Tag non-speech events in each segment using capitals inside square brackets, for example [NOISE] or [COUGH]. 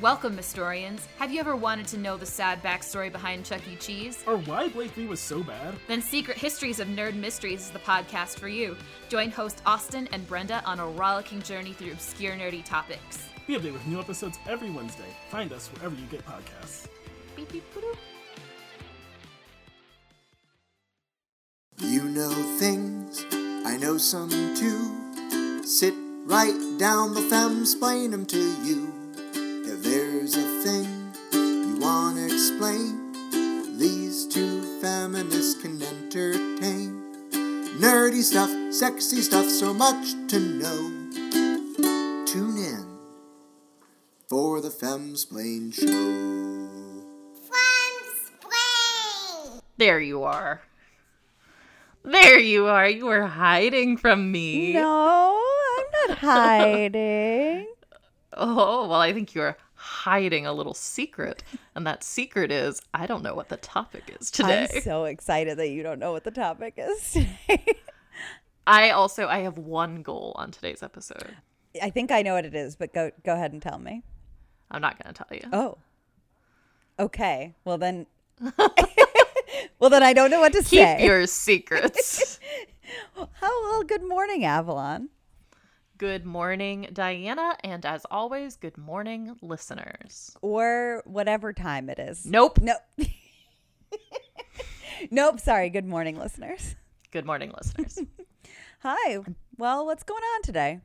Welcome, Mystorians. Have you ever wanted to know the sad backstory behind Chuck E. Cheese? Or why Blade 3 was so bad? Then Secret Histories of Nerd Mysteries is the podcast for you. Join host Austin and Brenda on a rollicking journey through obscure nerdy topics. Be updated with new episodes every Wednesday. Find us wherever you get podcasts. Beep, beep. You know things, I know some too. Sit right down, the femmes explain them to you. If thing you want to explain, these two feminists can entertain. Nerdy stuff, sexy stuff, so much to know. Tune in for the Femsplain Show. There you are. There you are. You were hiding from me. No, I'm not [LAUGHS] hiding. Oh, well, I think you're hiding a little secret. And that secret is I don't know what the topic is today. I'm so excited that you don't know what the topic is today. I also I have one goal on today's episode. I think I know what it is, but go go ahead and tell me. I'm not going to tell you. Oh. Okay. Well then [LAUGHS] Well then I don't know what to Keep say. your secrets. [LAUGHS] How well, good morning, Avalon. Good morning, Diana, and as always, good morning, listeners. Or whatever time it is. Nope. Nope. [LAUGHS] nope, sorry. Good morning, listeners. Good morning, listeners. [LAUGHS] Hi. Well, what's going on today?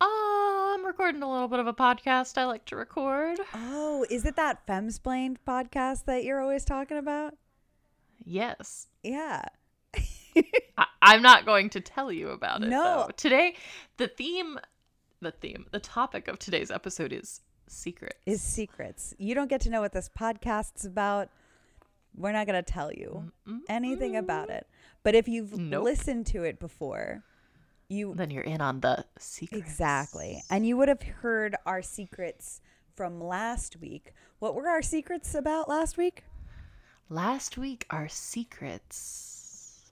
Oh, I'm recording a little bit of a podcast I like to record. Oh, is it that Femsplained podcast that you're always talking about? Yes. Yeah. [LAUGHS] I- I'm not going to tell you about it. No. though. Today, the theme, the theme, the topic of today's episode is secrets. Is secrets. You don't get to know what this podcast's about. We're not going to tell you anything about it. But if you've Nope. listened to it before, you then you're in on the secrets. exactly. And you would have heard our secrets from last week. What were our secrets about last week? Last week, our secrets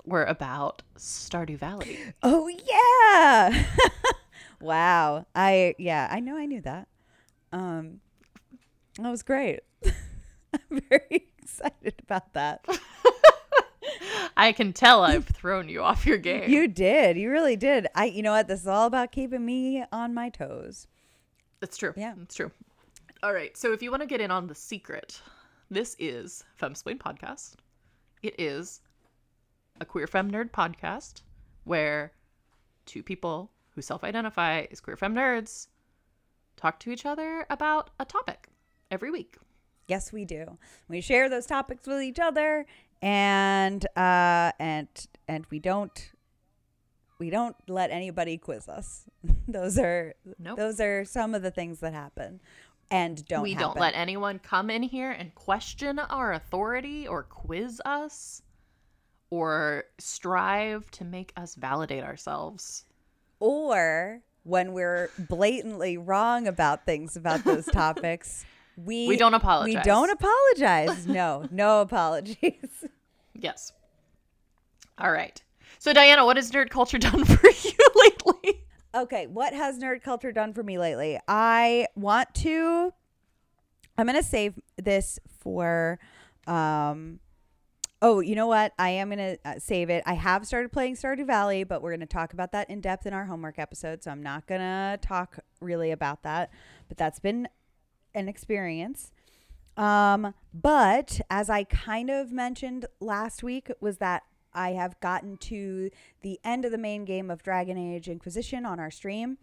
were about Stardew Valley. Oh yeah. [LAUGHS] wow. I yeah, I know I knew that. Um that was great. [LAUGHS] I'm very excited about that. [LAUGHS] I can tell I've thrown you off your game. You did. You really did. I you know what? This is all about keeping me on my toes. That's true. Yeah. It's true. All right. So if you want to get in on the secret, this is Femsplain Podcast. It is a queer femme nerd podcast where two people who self identify as queer femme nerds talk to each other about a topic every week. Yes, we do. We share those topics with each other and uh and and we don't we don't let anybody quiz us. [LAUGHS] those are Nope. those are some of the things that happen and don't we happen. don't let anyone come in here and question our authority or quiz us or strive to make us validate ourselves. or when we're blatantly wrong about things about those [LAUGHS] topics, we We don't apologize. We don't apologize. No, no apologies. [LAUGHS] Yes. All right. So, Diana, what has nerd culture done [LAUGHS] for you lately? Okay, what has nerd culture done for me lately? I want to I'm going to save this for um Oh, you know what? I am going to uh, save it. I have started playing Stardew Valley, but we're going to talk about that in depth in our homework episode, so I'm not going to talk really about that. But that's been an experience. Um, but as I kind of mentioned last week, was that I have gotten to the end of the main game of Dragon Age Inquisition on our stream.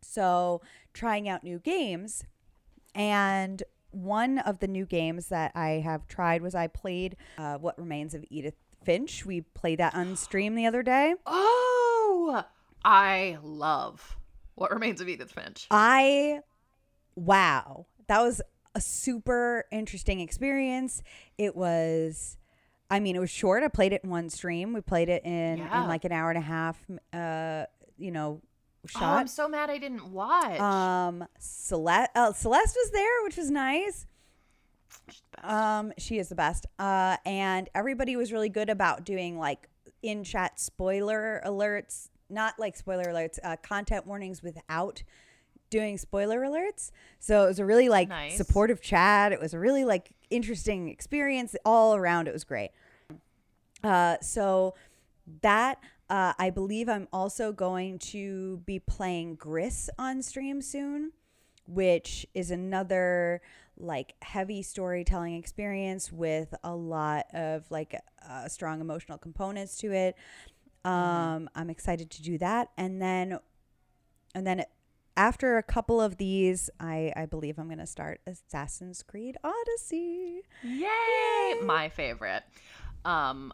So, trying out new games. And one of the new games that I have tried was I played uh, What Remains of Edith Finch. We played that on stream the other day. Oh, I love What Remains of Edith Finch. I, wow, that was a super interesting experience. It was, I mean, it was short. I played it in one stream. We played it in, Yeah. in like an hour and a half, uh, you know, Oh, I'm so mad I didn't watch. um, Celeste, uh, Celeste was there, which was nice. She's the best. Um, she is the best. Uh, and everybody was really good about doing like in chat spoiler alerts, not like spoiler alerts, uh, content warnings without doing spoiler alerts. So it was a really like Nice. supportive chat. It was a really like interesting experience all around. It was great. Uh, so that uh, I believe I'm also going to be playing Gris on stream soon, which is another like heavy storytelling experience with a lot of like uh, strong emotional components to it. Um, I'm excited to do that, and then, and then after a couple of these, I I believe I'm gonna start Assassin's Creed Odyssey. Yay! My favorite. Um,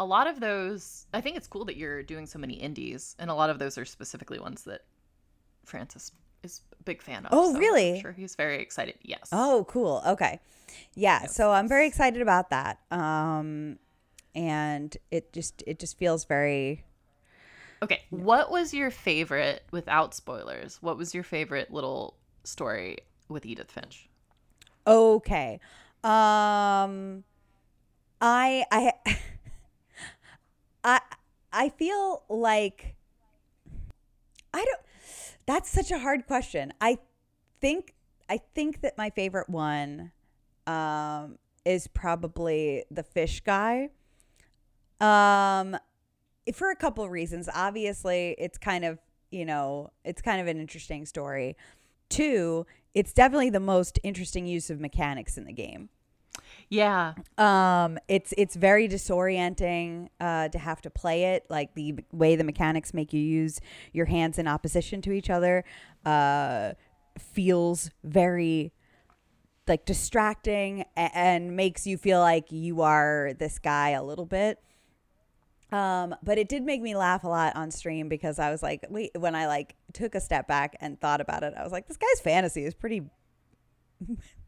a lot of those, I think it's cool that you're doing so many indies, and a lot of those are specifically ones that Francis is a big fan of. Oh, so really? I'm sure he's very excited. Yes. Oh, cool. Okay. Yeah. Yes, so I'm very excited about that. Um, and it just it just feels very. Okay. What was your favorite, without spoilers, what was your favorite little story with Edith Finch? Okay. Um, I I [LAUGHS] I I feel like I don't. That's such a hard question. I think I think that my favorite one um, is probably the fish guy. Um, for a couple of reasons. Obviously, it's kind of you know it's kind of an interesting story. Two, it's definitely the most interesting use of mechanics in the game. Yeah. Um, it's it's very disorienting uh, to have to play it. Like the way the mechanics make you use your hands in opposition to each other uh, feels very like distracting a- and makes you feel like you are this guy a little bit. Um, but it did make me laugh a lot on stream because I was like, wait, when I like took a step back and thought about it, I was like, this guy's fantasy is pretty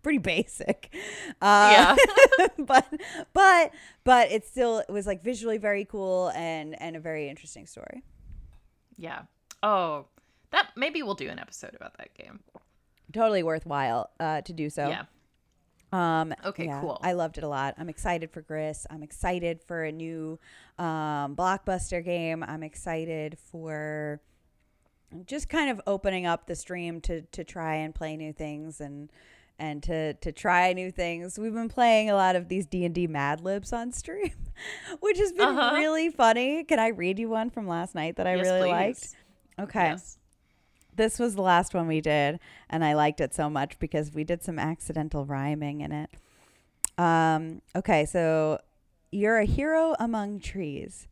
pretty basic. Uh, Yeah. [LAUGHS] but but but it still it was like visually very cool and and a very interesting story. Yeah. Oh, that maybe we'll do an episode about that game. Totally worthwhile uh, to do so. Yeah. Um, Okay, yeah, cool. I loved it a lot. I'm excited for Gris. I'm excited for a new um, blockbuster game. I'm excited for just kind of opening up the stream to to try and play new things and and to to try new things. We've been playing a lot of these D and D Mad Libs on stream, [LAUGHS] which has been Uh-huh. really funny. Can I read you one from last night that I Yes, really please. liked? Okay Yes. this was the last one we did and i liked it so much because we did some accidental rhyming in it um okay so you're a hero among trees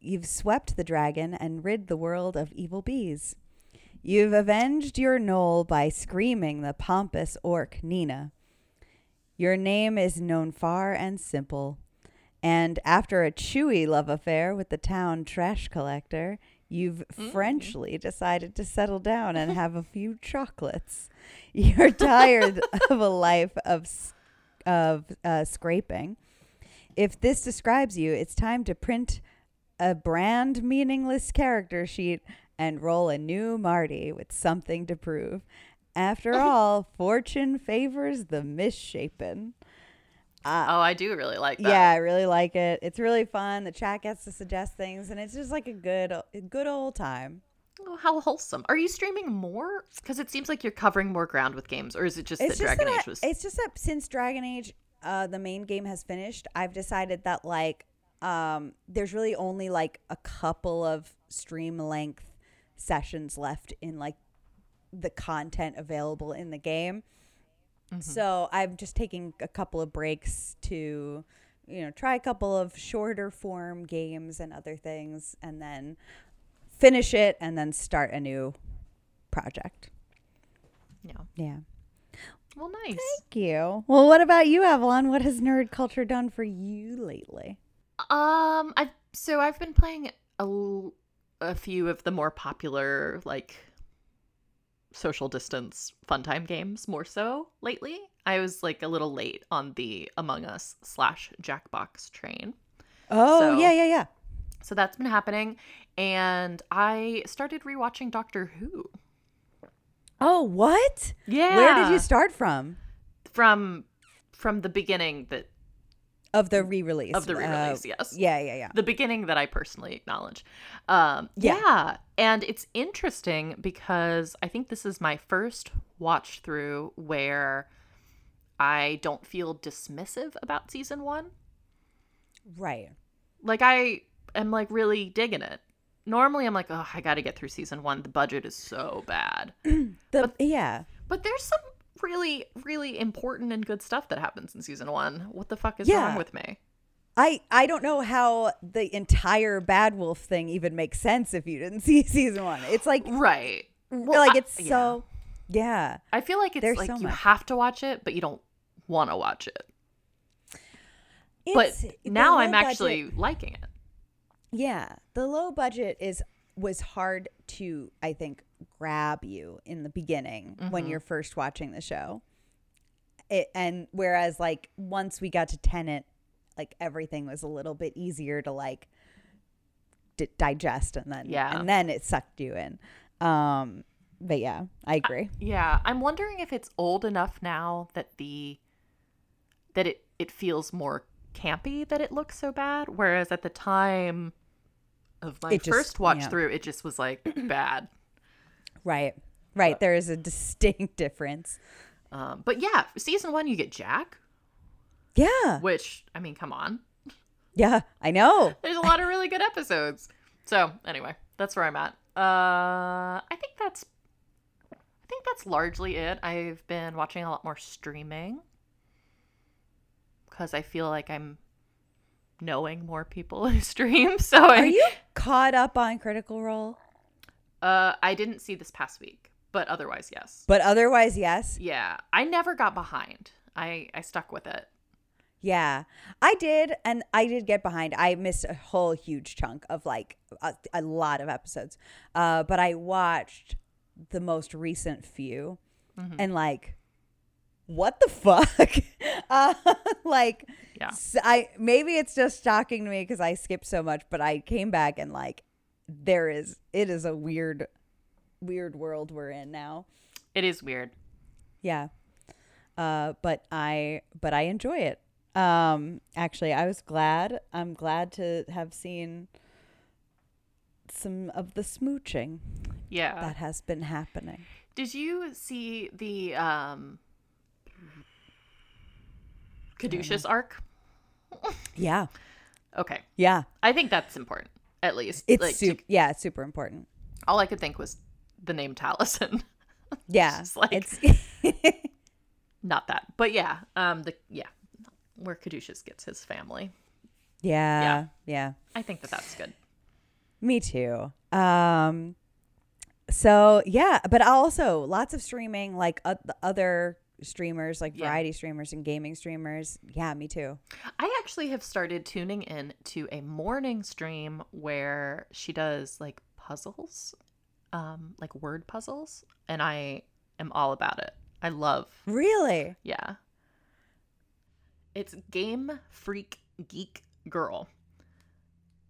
you've swept the dragon and rid the world of evil bees you've avenged your knoll by screaming the pompous orc nina your name is known far and simple and after a chewy love affair with the town trash collector, you've Frenchly decided to settle down and have a few chocolates. [LAUGHS] You're tired [LAUGHS] of a life of of uh, scraping. If this describes you, it's time to print a brand meaningless character sheet and roll a new Marty with something to prove. After [LAUGHS] all, fortune favors the misshapen. Oh, I do really like that. Yeah, I really like it. It's really fun. The chat gets to suggest things, and it's just like a good, a good old time. Oh, how wholesome. Are you streaming more? Because it seems like you're covering more ground with games, or is it just It's that just Dragon that Age was? it's just that since Dragon Age, uh, the main game has finished, I've decided that like, um, there's really only like a couple of stream length sessions left in like the content available in the game. So I'm just taking a couple of breaks to, you know, try a couple of shorter form games and other things, and then finish it, and then start a new project. Yeah. Yeah. Well, nice. Thank you. Well, what about you, Avalon? What has nerd culture done for you lately? Um, I've so I've been playing a, a few of the more popular like social distance fun time games more so lately. I was like a little late on the Among Us slash Jackbox train. Oh, So- yeah, yeah, yeah. So that's been happening. And I started rewatching Doctor Who. Oh, what? Yeah. Where did you start from? From from the beginning that Of the re-release. Of the re-release, Uh, yes. Yeah, yeah, yeah. the beginning that I personally acknowledge. Um, Yeah. yeah. And it's interesting because I think this is my first watch through where I don't feel dismissive about season one. Right. Like I am like really digging it. Normally I'm like, oh, I got to get through season one. The budget is so bad. [CLEARS THROAT] The yeah. But there's some really, really important and good stuff that happens in season one. What the fuck is Yeah. wrong with me? I I don't know how the entire Bad Wolf thing even makes sense if you didn't [LAUGHS] see season one. It's like Right. like I- it's so yeah. I feel like it's There's like so you much. have to watch it, but you don't want to watch it. But It's- the now I'm budget- actually liking it. Yeah, the low budget is was hard to I think grab you in the beginning when Mm-hmm. you're first watching the show. It and whereas like once we got to Tennant, like everything was a little bit easier to like d- digest and then Yeah. and then it sucked you in. Um but yeah, I agree. Yeah, I'm wondering if it's old enough now that the that it it feels more campy that it looks so bad, whereas at the time of my It just- first watch yeah. through, it just was like [CLEARS THROAT] bad. Right. Right, there is a [LAUGHS] distinct difference. Um, but yeah, season one you get Jack, Yeah. which I mean, come on, Yeah, I know. [LAUGHS] there's a lot of really good episodes. So anyway, that's where I'm at. Uh, I think that's I think that's largely it. I've been watching a lot more streaming because I feel like I'm knowing more people [LAUGHS] who stream. So I, Are you caught up on Critical Role? Uh, I didn't see this past week, but otherwise, yes. But otherwise, yes. Yeah, I never got behind. I I stuck with it. Yeah, I did, and I did get behind. I missed a whole huge chunk of like a, a lot of episodes, uh, but I watched the most recent few, and like, what the fuck? [LAUGHS] uh, like, Yeah. I maybe it's just shocking to me because I skipped so much, but I came back and like, there is it is a weird, weird world we're in now. It is weird. Yeah. Uh, but I but I enjoy it. Um, actually, I was glad. I'm glad to have seen some of the smooching Yeah. that has been happening. Did you see the um Caduceus arc? [LAUGHS] Yeah. Okay. Yeah. I think that's important. At least. It's like, to- super. yeah, it's super important. all I could think was the name Taliesin. [LAUGHS] Yeah. just like- it's [LAUGHS] Not that. But yeah, um the yeah, where Caduceus gets his family. yeah, yeah. I think that that's good. Me too. Um so yeah, but also lots of streaming like uh, the other streamers like Yeah. variety streamers and gaming streamers. Yeah, me too. I actually have started tuning in to a morning stream where she does like puzzles, um, like word puzzles, and I am all about it. I love, Really? yeah. It's Game Freak Geek Girl.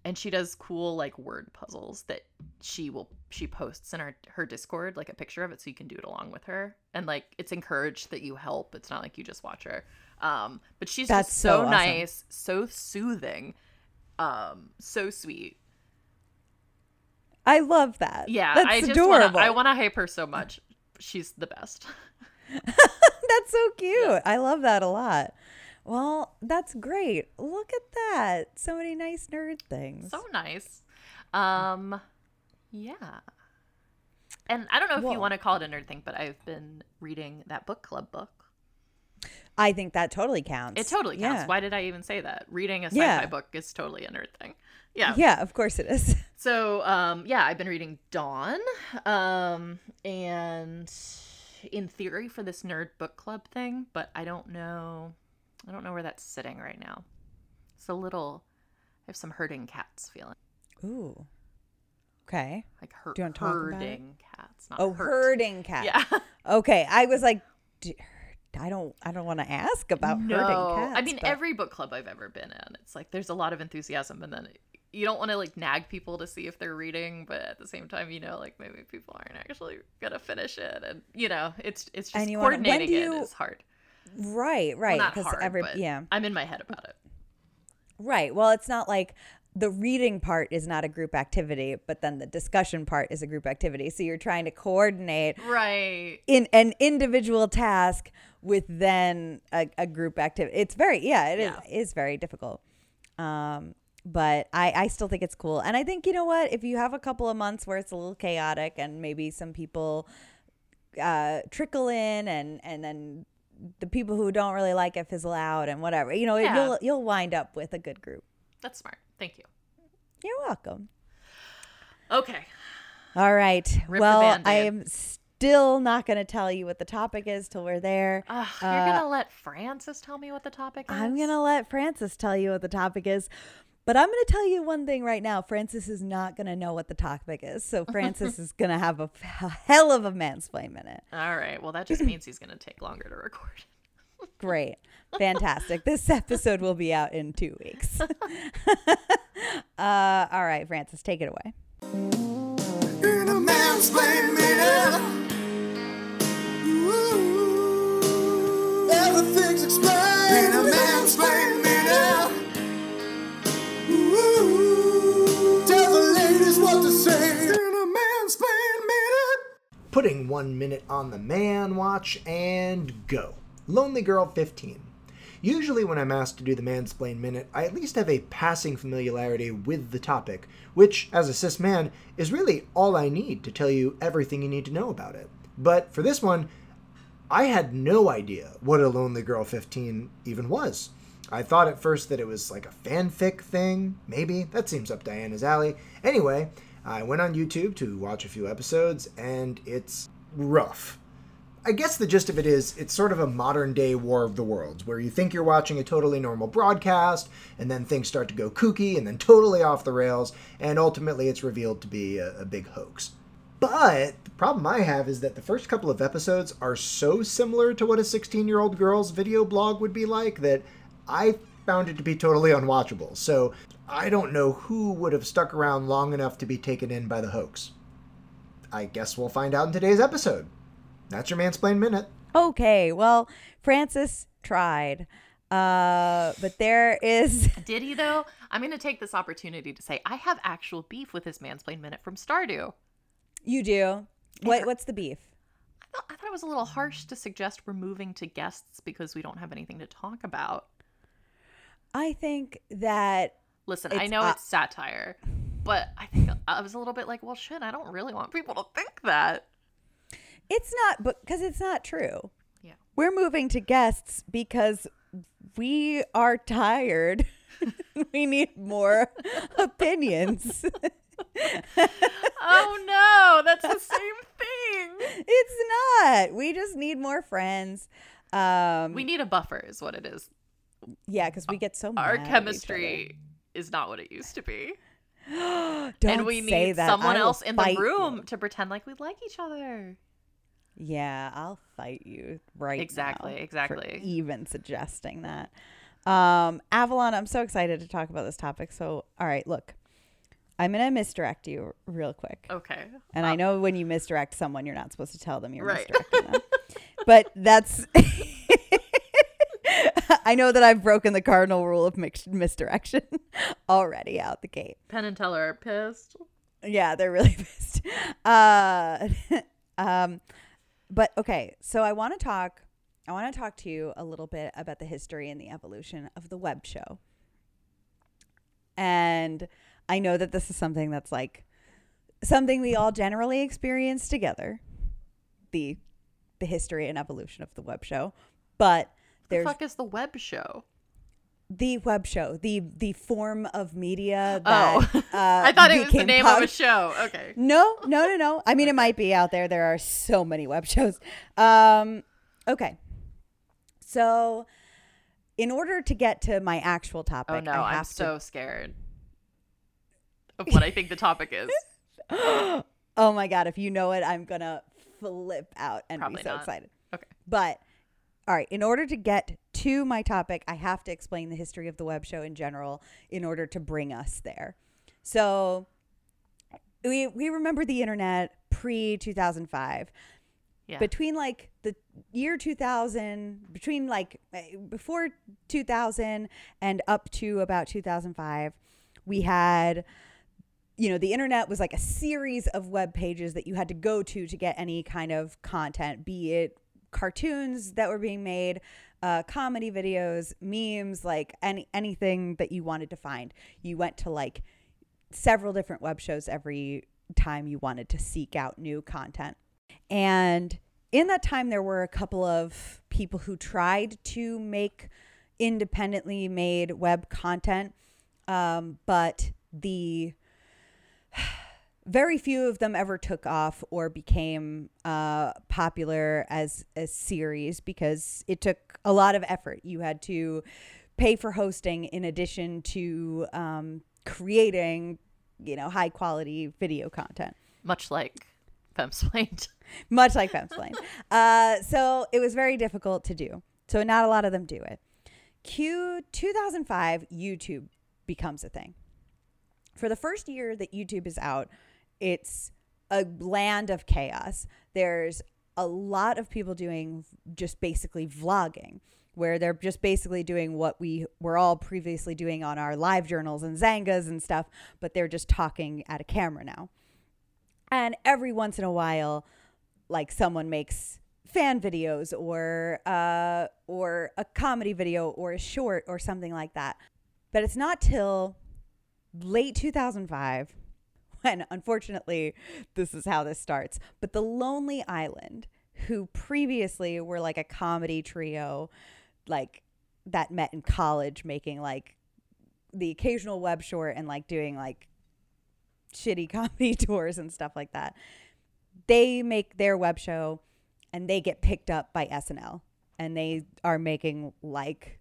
And she does cool like word puzzles that she will she posts in her her Discord, like a picture of it so you can do it along with her. And like it's encouraged that you help. It's not like you just watch her. Um, but she's That's just so so, awesome. nice, so soothing, um, so sweet. I love that. Yeah, that's I just adorable. wanna I wanna hype her so much. She's the best. [LAUGHS] that's so cute. I love that a lot. Well, that's great. Look at that. So many nice nerd things. So nice. Um yeah. And I don't know if Well- you want to call it a nerd thing, but I've been reading that book club book. I think that totally counts. It totally counts. Yeah. Why did I even say that? Reading a sci-fi Yeah. book is totally a nerd thing. Yeah. Yeah, of course it is. [LAUGHS] So, um, yeah, I've been reading Dawn, um, and in theory for this nerd book club thing, but I don't know, I don't know where that's sitting right now. It's a little, I have some herding cats feeling, Ooh. Okay. like her- Do you wanna talk about it? herding cats, not Oh, hurt. herding cat. Yeah. [LAUGHS] Okay. I was like, d- I don't. I don't want to ask about herding cats. I mean, but- every book club I've ever been in, it's like there's a lot of enthusiasm, and then you don't want to like nag people to see if they're reading, but at the same time, you know, like maybe people aren't actually gonna finish it, and you know, it's it's just And you wanna- coordinating do it you- is hard. Right. Right. Because hard, every yeah. I'm in my head about it. Right. Well, it's not like the reading part is not a group activity, but then the discussion part is a group activity. So you're trying to coordinate Right. in an individual task with then a, a group activity. It's very yeah, it is Yeah. is very difficult. Um, but I I still think it's cool, and I think you know what if you have a couple of months where it's a little chaotic and maybe some people uh, trickle in and and then the people who don't really like it fizzle out and whatever you know Yeah. you'll you'll wind up with a good group. That's smart. Thank you. You're welcome. Okay. All right. Rip well, I am still not going to tell you what the topic is till we're there. Ugh, you're Uh, gonna let Francis tell me what the topic is. I'm going to let Francis tell you what the topic is. But I'm going to tell you one thing right now. Francis is not going to know what the topic is. So Francis [LAUGHS] is going to have a, a hell of a mansplain minute. All right. Well, that just means he's gonna take longer to record. [LAUGHS] Great. Fantastic. this episode will be out in two weeks. [LAUGHS] uh, all right, Francis, take it away. In a mansplain minute. Ooh, everything's explained. Putting one minute on the man watch and go. Lonely Girl 15. Usually, when I'm asked to do the mansplain minute, I at least have a passing familiarity with the topic, which, as a cis man, is really all I need to tell you everything you need to know about it. But for this one, I had no idea what a Lonely Girl 15 even was. I thought at first that it was like a fanfic thing, maybe. That seems up Diana's alley. Anyway, I went on YouTube to watch a few episodes, and it's rough. I guess the gist of it is it's sort of a modern day War of the Worlds, where you think you're watching a totally normal broadcast, and then things start to go kooky and then totally off the rails, and ultimately it's revealed to be a, a big hoax. But the problem I have is that the first couple of episodes are so similar to what a 16 year old girl's video blog would be like that I found it to be totally unwatchable. So I don't know who would have stuck around long enough to be taken in by the hoax. I guess we'll find out in today's episode. That's your mansplain minute. Okay, well, Francis tried. Uh, but there is [LAUGHS] Did he though? I'm gonna take this opportunity to say I have actual beef with his mansplain minute from Stardew. you do. What what's the beef? I thought, I thought it was a little harsh to suggest we're moving to guests because we don't have anything to talk about. I think that Listen, I know uh, it's satire, but I think I was a little bit like, well, shit, I don't really want people to think that. it's not but cuz it's not true. Yeah. We're moving to guests because we are tired. [LAUGHS] we need more [LAUGHS] opinions. Oh no, that's the same thing. it's not. We just need more friends. Um We need a buffer, is what it is. Yeah, cuz we get so mad Our chemistry is not what it used to be. [GASPS] Don't and we say need that. someone else in the room you. to pretend like we like each other. Yeah, I'll fight you right Exactly, exactly. even suggesting that. Um, Avalon, I'm so excited to talk about this topic. So, all right, look, I'm gonna misdirect you real quick. Okay. And I know when you misdirect someone, you're not supposed to tell them you're Right. misdirecting them. [LAUGHS] But that's. [LAUGHS] [LAUGHS] I know that I've broken the cardinal rule of mix- misdirection [LAUGHS] already out the gate. Penn and Teller are pissed. Yeah, they're really [LAUGHS] pissed. Uh, um, but okay, so I want to talk. I want to talk to you a little bit about the history and the evolution of the web show. And I know that this is something that's like something we all generally experience together. The the history and evolution of the web show, but The there's fuck is the web show? the web show, the the form of media that Oh. [LAUGHS] uh, I thought it was the name pop- of a show. Okay. no, no, no, no. I mean, it might be out there. There are so many web shows. Um, okay. So, in order to get to my actual topic, Oh no, I I'm have so scared of what I think the topic is. [LAUGHS] Oh my god! If you know it, I'm gonna flip out and Probably be so not. excited. Okay. But all right, in order to get to my topic, I have to explain the history of the web show in general in order to bring us there. So we we remember the internet pre 2005. Yeah. Between like the year 2000, between like eh, before 2000 and up to about 2005 we had you know the internet was like a series of web pages that you had to go to to get any kind of content be it cartoons that were being made uh, comedy videos memes like any anything that you wanted to find. You went to like several different web shows every time you wanted to seek out new content. And in that time there were a couple of people who tried to make independently made web content um, but the very few of them ever took off or became uh, popular as a series because it took a lot of effort. You had to pay for hosting in addition to um, creating, you know, high quality video content. Much like Femsplained. [LAUGHS] Much like Femsplained. uh, so it was very difficult to do. So not a lot of them do it. Q 2005, YouTube becomes a thing. For the first year that YouTube is out, it's a land of chaos. There's a lot of people doing just basically vlogging where they're just basically doing what we were all previously doing on our LiveJournals and Xangas and stuff, but they're just talking at a camera now. And every once in a while, like someone makes fan videos or uh, or a comedy video or a short or something like that. But it's not till late 2005 [LAUGHS] when unfortunately this is how this starts. But the Lonely Island, who previously were like a comedy trio, like that met in college, making like the occasional web short and like doing like shitty [LAUGHS] comedy tours and stuff like that. They make their web show and they get picked up by SNL and they are making like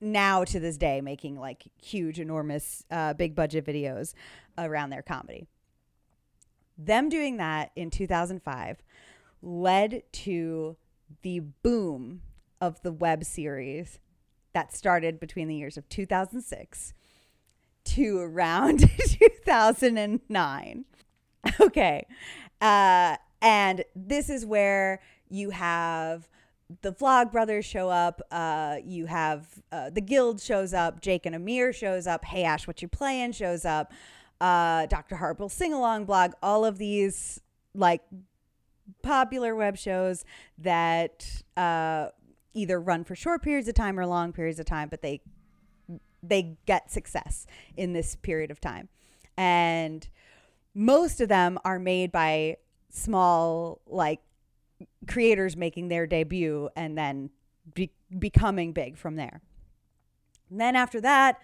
now to this day making like huge enormous uh, big budget videos around their comedy. Them doing that in 2005 led to the boom of the web series that started between the years of 2006 to around [LAUGHS] 2009 okay. Uh, and this is where you have the vlog brothers show up uh, you have uh, the guild shows up jake and amir shows up hey ash what you playing? shows up uh, dr horrible sing along blog all of these like popular web shows that uh, either run for short periods of time or long periods of time but they they get success in this period of time. And most of them are made by small like creators making their debut and then be- becoming big from there. And then after that,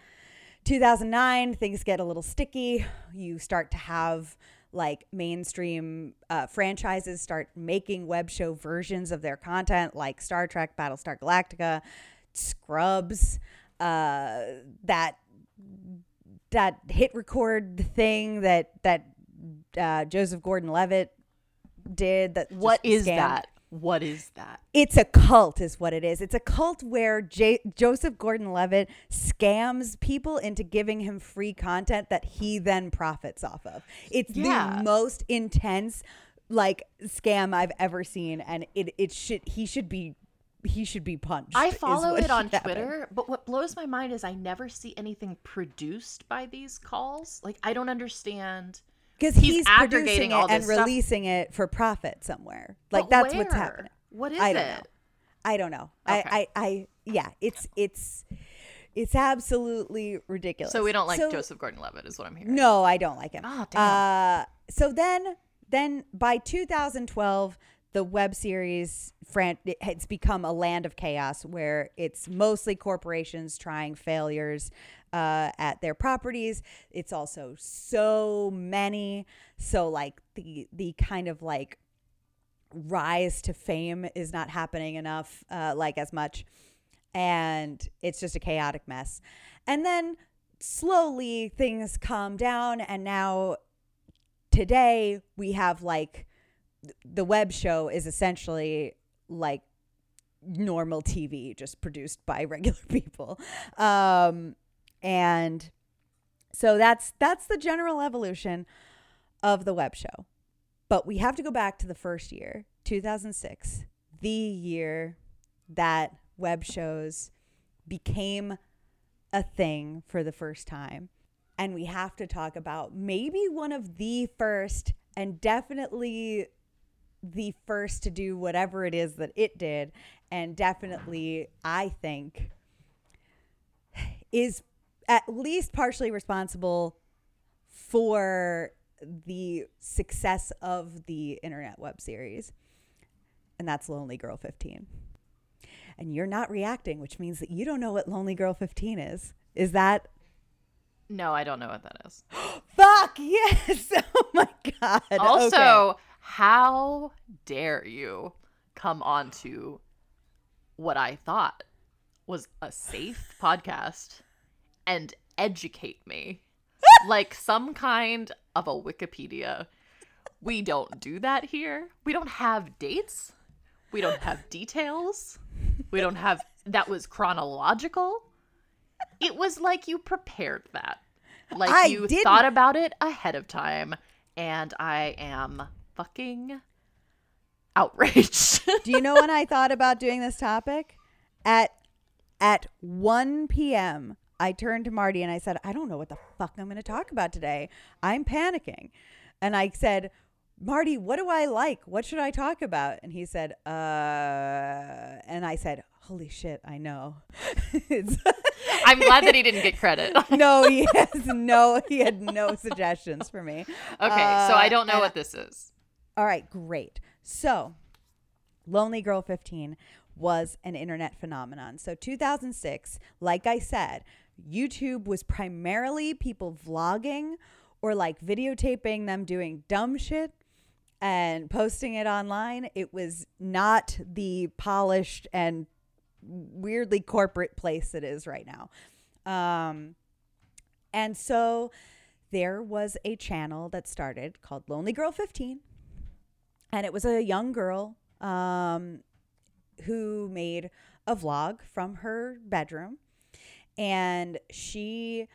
2009, things get a little sticky. You start to have like mainstream uh, franchises start making web show versions of their content, like Star Trek, Battlestar Galactica, Scrubs, uh, that that hit record thing that that uh, Joseph Gordon-Levitt did. That what is that? What is that? It's a cult, is what it is. It's a cult where J- Joseph Gordon-Levitt scams people into giving him free content that he then profits off of. It's Yeah. the most intense like scam I've ever seen, and it it should he should be he should be punched. I follow it on should happen. Twitter, but what blows my mind is I never see anything produced by these calls. Like I don't understand. Because he's he's, aggregating producing all it and stuff. releasing it for profit somewhere. Like But that's what's happening. What is I don't it? know. I don't know. Okay. I, I, I, yeah, it's, it's, it's absolutely ridiculous. So we don't like So- Joseph Gordon-Levitt, is what I'm hearing. No, I don't like him. Oh, damn. Uh, so then, then by 2012, the web series fran- it- it's become a land of chaos where it's mostly corporations trying failures uh, at their properties. It's also so many. So like the the kind of like rise to fame is not happening enough, uh, like as much, and it's just a chaotic mess. And then slowly things calm down, and now today we have like the web show is essentially like normal TV, just produced by [LAUGHS] regular people, um, and so that's that's the general evolution of the web show. But we have to go back to the first year, 2006, the year that web shows became a thing for the first time. and we have to talk about maybe one of the first and definitely the first to do whatever it is that it did and definitely I think is at least partially responsible for the success of the internet web series. And that's Lonely Girl 15. And you're not reacting, which means that you don't know what Lonely Girl 15 is. Is that No, I don't know what that is. [GASPS] fuck? Yes. [LAUGHS] Oh my god. Also, Okay. how dare you come on to what I thought was a safe [LAUGHS] podcast and educate me [LAUGHS] like some kind of a Wikipedia. We don't do that here. We don't have dates. We don't have details. We don't have that was chronological. It was like you prepared that. Like I you didn't. thought about it ahead of time and I am fucking outraged. [LAUGHS] Do you know when I thought about doing this topic? At at 1 p.m. I turned to Marty and I said, I don't know what the fuck I'm going to talk about today. I'm panicking. And I said, Marty, what do I like? What should I talk about? And he said, uh, and I said, holy shit, I know. [LAUGHS] I'm glad that he didn't get credit. [LAUGHS] no, he has no, he had no suggestions for me. Okay, so I don't know and- what this is. All right, great. So, Lonely Girl 15 was an internet phenomenon. So, 2006, like I said, YouTube was primarily people vlogging or like videotaping them doing dumb shit and posting it online. It was not the polished and weirdly corporate place it is right now. Um, and so there was a channel that started called Lonely Girl 15 and it was a young girl um, who made a vlog from her bedroom and she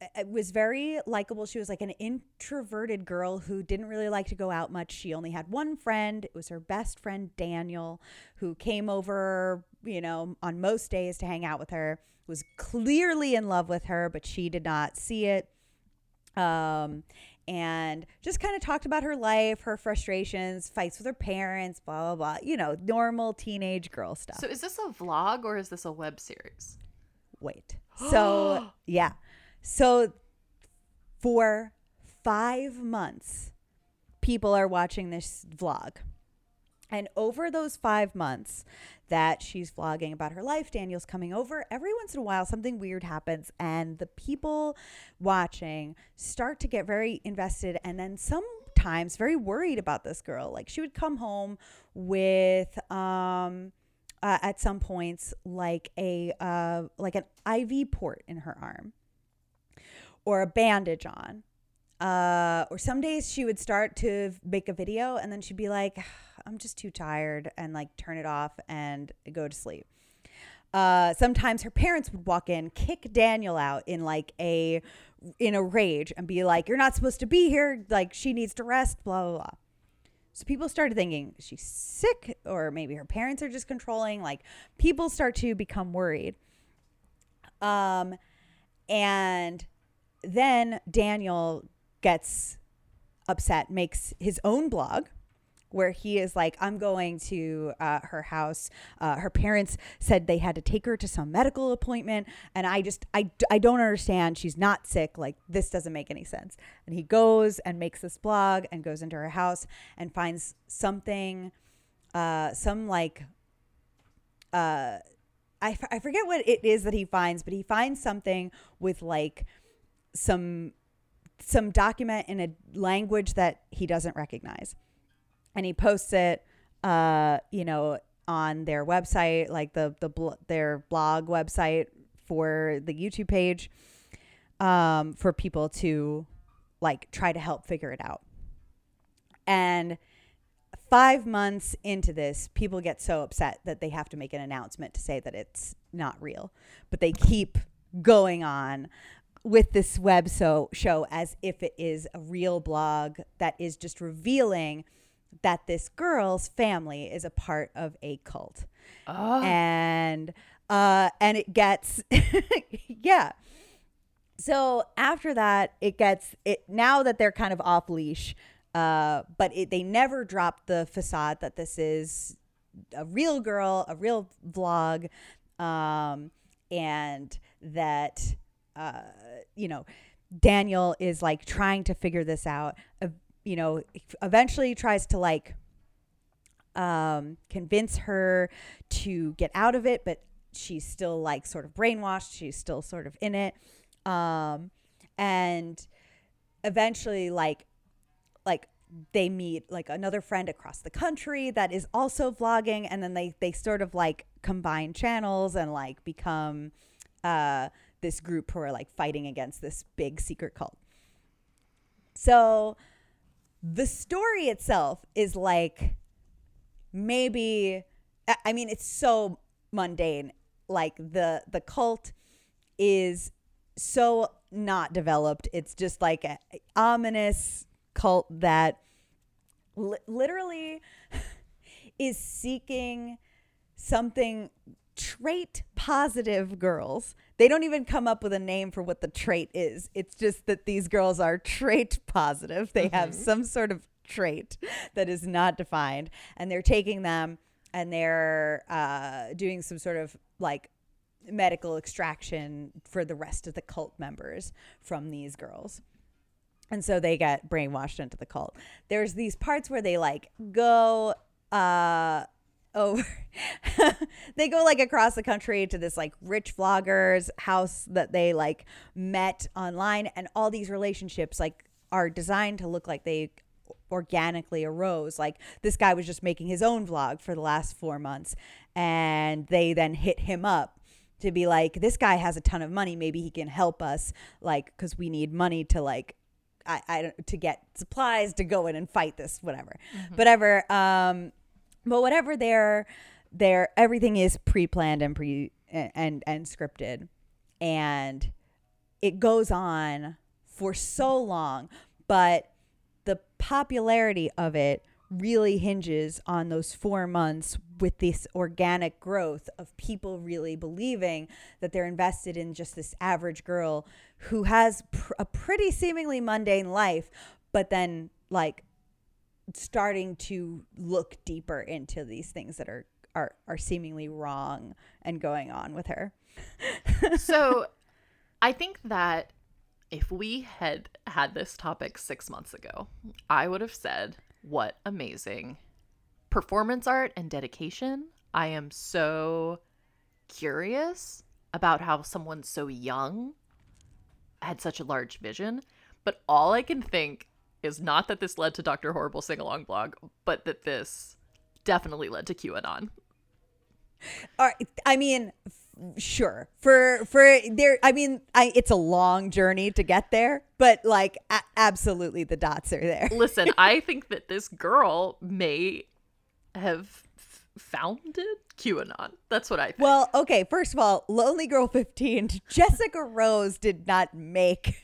uh, was very likable she was like an introverted girl who didn't really like to go out much she only had one friend it was her best friend daniel who came over you know on most days to hang out with her was clearly in love with her but she did not see it um, and just kind of talked about her life, her frustrations, fights with her parents, blah, blah, blah. You know, normal teenage girl stuff. So is this a vlog or is this a web series? Wait. So, [GASPS] yeah. So, for five months, people are watching this vlog. And over those five months that she's vlogging about her life, Daniel's coming over. Every once in a while, something weird happens, and the people watching start to get very invested and then sometimes very worried about this girl. Like she would come home with, um, uh, at some points, like a uh, like an IV port in her arm or a bandage on. Uh, or some days she would start to make a video and then she'd be like, I'm just too tired and like turn it off and go to sleep. Uh, sometimes her parents would walk in, kick Daniel out in like a in a rage and be like, "You're not supposed to be here. Like she needs to rest." Blah blah blah. So people started thinking she's sick, or maybe her parents are just controlling. Like people start to become worried. Um, and then Daniel gets upset, makes his own blog where he is like, I'm going to uh, her house. Uh, her parents said they had to take her to some medical appointment. And I just, I, I don't understand. She's not sick. Like, this doesn't make any sense. And he goes and makes this blog and goes into her house and finds something, uh, some like, uh, I, f- I forget what it is that he finds, but he finds something with like some some document in a language that he doesn't recognize and he posts it uh you know on their website like the the bl- their blog website for the YouTube page um for people to like try to help figure it out. And 5 months into this people get so upset that they have to make an announcement to say that it's not real. But they keep going on with this web so show as if it is a real blog that is just revealing that this girl's family is a part of a cult. And uh and it gets [LAUGHS] yeah. so after that, it gets it now that they're kind of off leash, uh, but it, they never drop the facade that this is a real girl, a real vlog, um, and that uh, you know Daniel is like trying to figure this out. You know, eventually tries to like um, convince her to get out of it, but she's still like sort of brainwashed. She's still sort of in it. Um, and eventually, like, like they meet like another friend across the country that is also vlogging, and then they they sort of like combine channels and like become uh, this group who are like fighting against this big secret cult. So the story itself is like maybe I- mean it's so mundane like the the cult is so not developed it's just like a ominous cult that li- literally [LAUGHS] is seeking something trait positive girls. They don't even come up with a name for what the trait is. It's just that these girls are [LAUGHS] trait positive. They have some sort of trait that is not defined, and they're taking them and they're uh, doing some sort of like medical extraction for the rest of the cult members from these girls. And so they get brainwashed into the cult. There's these parts where they like go uh over. [LAUGHS] They go like across the country to this like rich vlogger's house that they like met online and all these relationships like are designed to look like they organically arose. Like this guy was just making his own vlog for the last 4 months and they then hit him up to be like this guy has a ton of money. Maybe he can help us like cuz we need money to like I, I don't to get supplies to go in and fight this whatever. Whatever um but whatever their their everything is pre-planned and pre and and scripted. And it goes on for so long but the popularity of it really hinges on those four months with this organic growth of people really believing that they're invested in just this average girl who has pr- a pretty seemingly mundane life, but then like starting to look deeper into these things that are are, are seemingly wrong and going on with her. [LAUGHS] so I think that if we had had this topic six months ago, I would have said, what amazing performance art and dedication. I am so curious about how someone so young had such a large vision. But all I can think is not that this led to Dr. Horrible Sing Along blog, but that this definitely led to QAnon. All right, I mean, f- sure. For for there, I mean, I it's a long journey to get there, but like a- absolutely the dots are there. [LAUGHS] Listen, I think that this girl may have f- founded QAnon. That's what I think. Well, okay, first of all, Lonely Girl 15, [LAUGHS] Jessica Rose did not make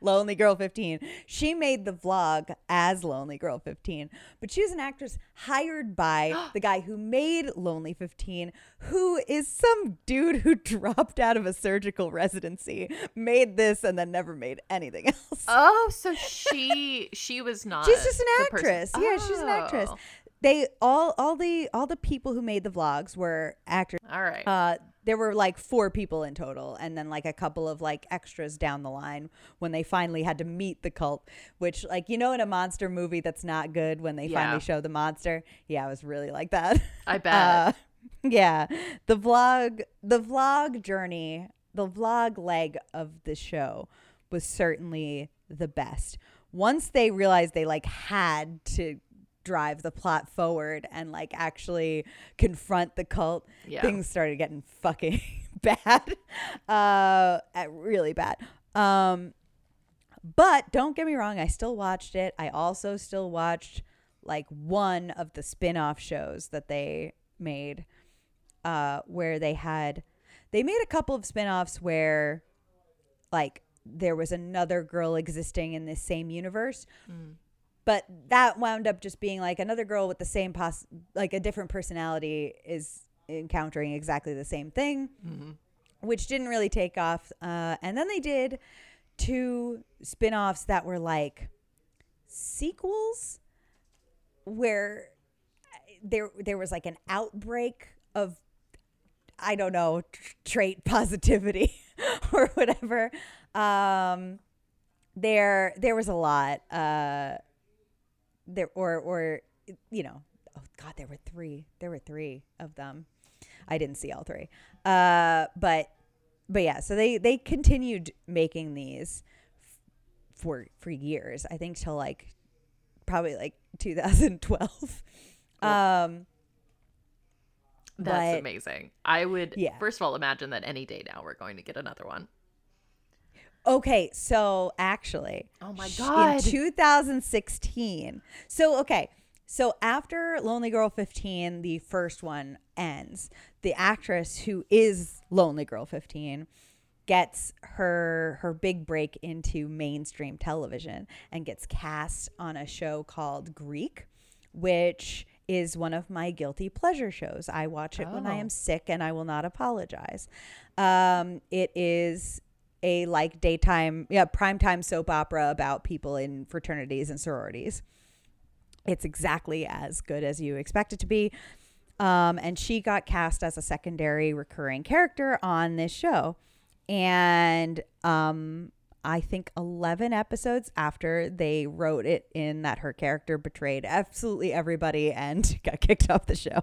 Lonely Girl 15. She made the vlog as Lonely Girl 15, but she's an actress hired by [GASPS] the guy who made Lonely 15, who is some dude who [LAUGHS] dropped out of a surgical residency, made this, and then never made anything else. oh, so [LAUGHS] she she was not. She's just an actress. Yeah, she's an actress. Oh, They all all the all the people who made the vlogs were actors. All right. Uh, there were like four people in total, and then like a couple of like extras down the line when they finally had to meet the cult. Which, like, you know, in a monster movie that's not good when they Yeah. finally show the monster. Yeah, it was really like that. I [LAUGHS] bet. Uh, yeah, the vlog, the vlog journey, the vlog leg of the show was certainly the best. Once they realized they like had to drive the plot forward and like actually confront the cult, Yeah. things started getting fucking [LAUGHS] bad, uh, uh, really bad. Um, but don't get me wrong, I still watched it. I also still watched like one of the spin-off shows that they made uh where they had they made a couple of spin-offs where like there was another girl existing in this same universe. But that wound up just being like another girl with the same pos like a different personality is encountering exactly the same thing which didn't really take off. Uh, and then they did two spin offs that were like sequels where there there was like an outbreak of I don't know tr- trait [LAUGHS] positivity [LAUGHS] or whatever. Um, there there was a lot. Uh, there or or you know oh god there were three there were three of them. I didn't see all three. Uh, but but yeah, so they they continued making these f- for for years. I think till like probably like [LAUGHS] 2012. Um That's but- amazing. I would Yeah. first of all imagine that any day now we're going to get another one. Okay, so actually, Oh my God. in 2016. So okay, so after Lonely Girl 15, the first one ends. The actress who is Lonely Girl 15 gets her her big break into mainstream television and gets cast on a show called Greek, which is one of my guilty pleasure shows. I watch it when I Oh. am sick and I will not apologize. Um, it is a like daytime, yeah, primetime soap opera about people in fraternities and sororities. It's exactly as good as you expect it to be. Um, and she got cast as a secondary recurring character on this show. And um, I think 11 episodes after they wrote it in that her character betrayed absolutely everybody and [LAUGHS] got kicked off the show.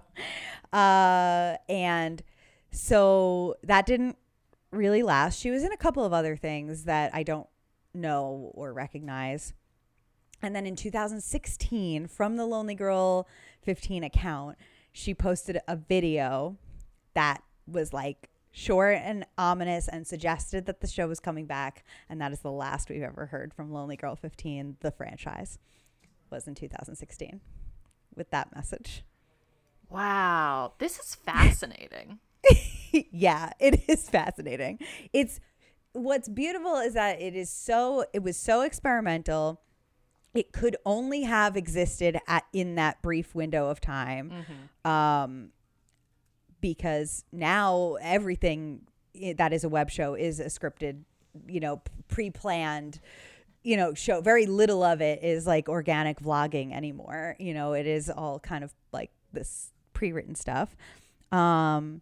Uh, and so that didn't really last. She was in a couple of other things that I don't know or recognize. And then in 2016, from the Lonely Girl 15 account, she posted a video that was like short and ominous and suggested that the show was coming back. And that is the last we've ever heard from Lonely Girl 15, the franchise, was in 2016 with that message. Wow, this is fascinating. [LAUGHS] yeah, it is fascinating. It's what's beautiful is that it is so it was so experimental. It could only have existed at in that brief window of time. Um because now everything that is a web show is a scripted, you know, pre-planned you know show very little of it is like organic vlogging anymore you know it is all kind of like this pre-written stuff um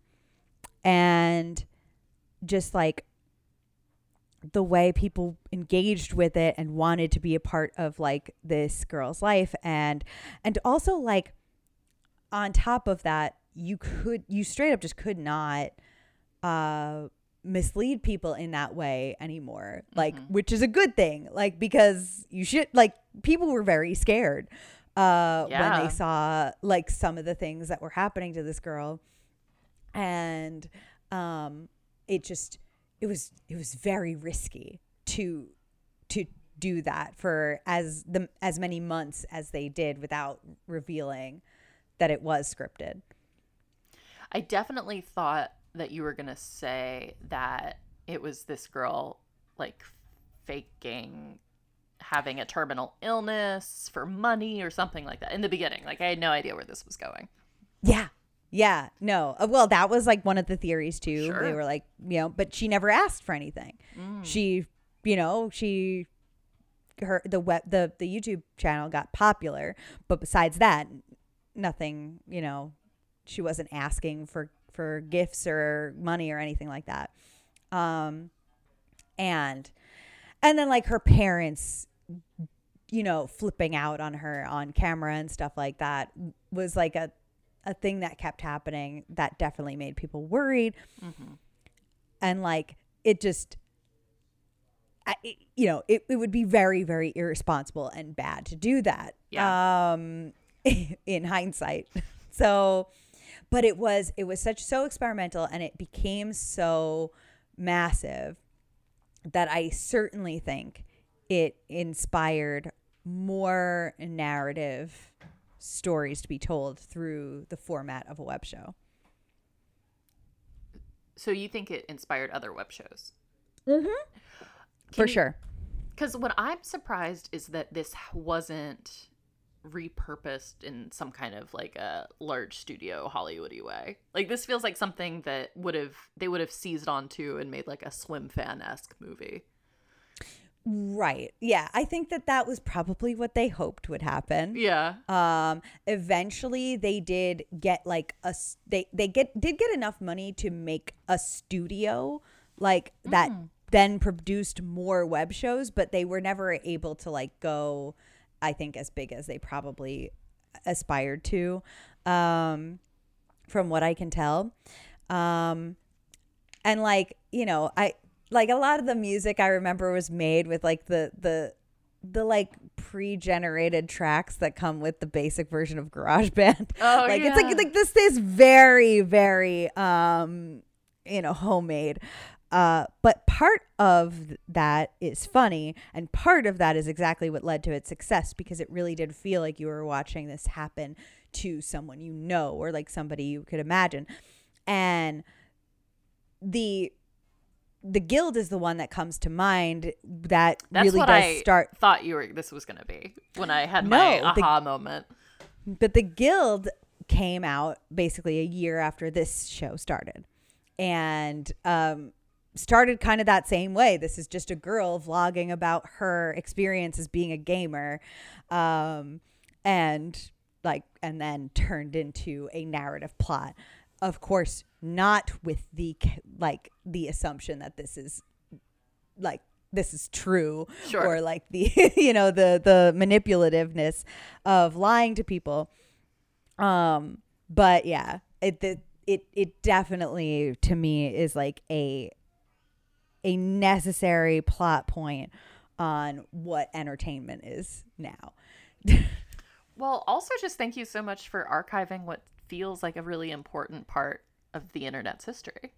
and just like the way people engaged with it and wanted to be a part of like this girl's life. And and also like on top of that you could you straight up just could not uh mislead people in that way anymore. Like which is a good thing like because you should like people were very scared uh when they saw like some of the things that were happening to this girl and um it just it was it was very risky to to do that for as the as many months as they did without revealing that it was scripted I definitely thought that you were going to say that it was this girl like faking having a terminal illness for money or something like that in the beginning. Like I had no idea where this was going. Yeah. Yeah. No. Uh, Well, that was like one of the theories too. They were like, you know, but she never asked for anything. She, you know, she her the web the the YouTube channel got popular, but besides that, nothing, you know, she wasn't asking for for gifts or money or anything like that. Um and and then like her parents you know, flipping out on her on camera and stuff like that was like a a thing that kept happening that definitely made people worried. And like it just I, it- you know, it, it would be very, very irresponsible and bad to do that. Yeah. Um, [LAUGHS] in hindsight. [LAUGHS] So, but it was, it was such, so experimental and it became so massive that I certainly think it inspired more narrative stories to be told through the format of a web show. So you think it inspired other web shows? Mm-hmm. For you- sure. Because what I'm surprised is that this wasn't repurposed in some kind of like a large studio Hollywoody way. Like this feels like something that would have they would have seized onto and made like a Swimfan esque movie. Right. Yeah. I think that that was probably what they hoped would happen. Yeah. Um eventually they did get like a they they get did get enough money to make a studio like that then produced more web shows, but they were never able to like go I think as big as they probably aspired to um from what I can tell. Um and like you know i like a lot of the music i remember was made with like the the the like pre-generated tracks that come with the basic version of GarageBand. [LAUGHS] Oh, like it's like like this is very very um you know homemade. Uh, but part of that is funny, and part of that is exactly what led to its success because it really did feel like you were watching this happen to someone you know or like somebody you could imagine. And the the guild is the one that comes to mind that That's really does I start thought you were this was gonna be when I had No, my the- aha moment. but the guild came out basically a year after this show started. And um started kind of that same way. This is just a girl vlogging about her experience as being a gamer um and like and then turned into a narrative plot. Of course not with the like the assumption that this is like this is true Sure. or like the [LAUGHS] you know the the manipulativeness of lying to people um but yeah it the, it it definitely to me is like a a necessary plot point on what entertainment is now [LAUGHS] Well, also just thank you so much for archiving what feels like a really important part of the internet's history.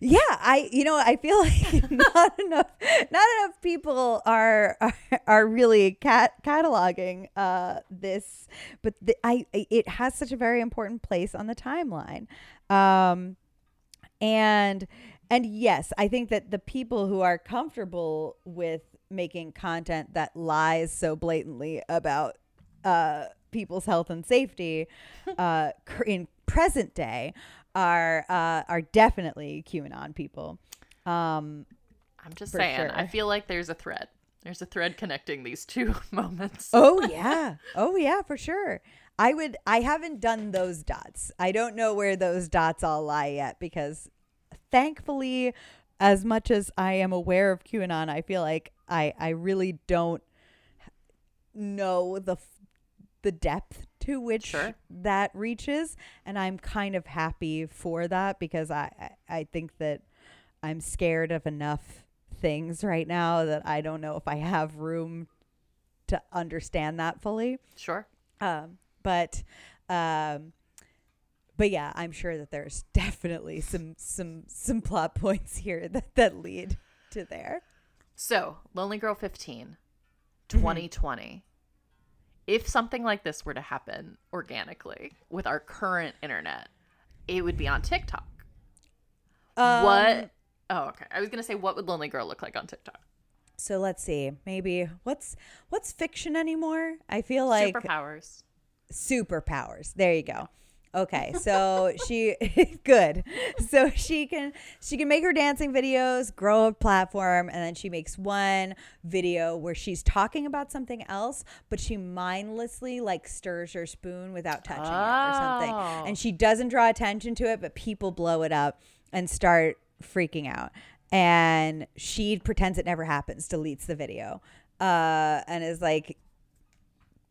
Yeah, I you know I feel [LAUGHS] like not enough not enough people are are, are really cat cataloging uh this, but the, I it has such a very important place on the timeline, um, and and yes, I think that the people who are comfortable with making content that lies so blatantly about uh people's health and safety [LAUGHS] uh in present day are uh are definitely QAnon people. Um I'm just saying, I feel like there's a thread. There's a thread connecting these two [LAUGHS] moments. oh [LAUGHS] yeah. Oh yeah, for sure. I would I haven't done those dots. I don't know where those dots all lie yet because thankfully as much as I am aware of QAnon, I feel like I I really don't know the the depth to which Sure. that reaches and I'm kind of happy for that because I I, think that I'm scared of enough things right now that I don't know if I have room to understand that fully. Sure. Um, but um, but yeah, I'm sure that there's [LAUGHS] definitely some some some plot points here [LAUGHS] that that lead to there. So, Lonely Girl 15, Mm-hmm. 2020. If something like this were to happen organically with our current internet, it would be on TikTok. Um, what? Oh, okay. I was going to say, what would Lonely Girl look like on TikTok? So let's see. Maybe what's what's fiction anymore? I feel like Superpowers. superpowers. There you go. Okay, so [LAUGHS] she [LAUGHS] good. So she can she can make her dancing videos, grow a platform, and then she makes one video where she's talking about something else, but she mindlessly like stirs her spoon without touching it or something. Oh. And she doesn't draw attention to it, but people blow it up and start freaking out. And she pretends it never happens, deletes the video, uh, and is like,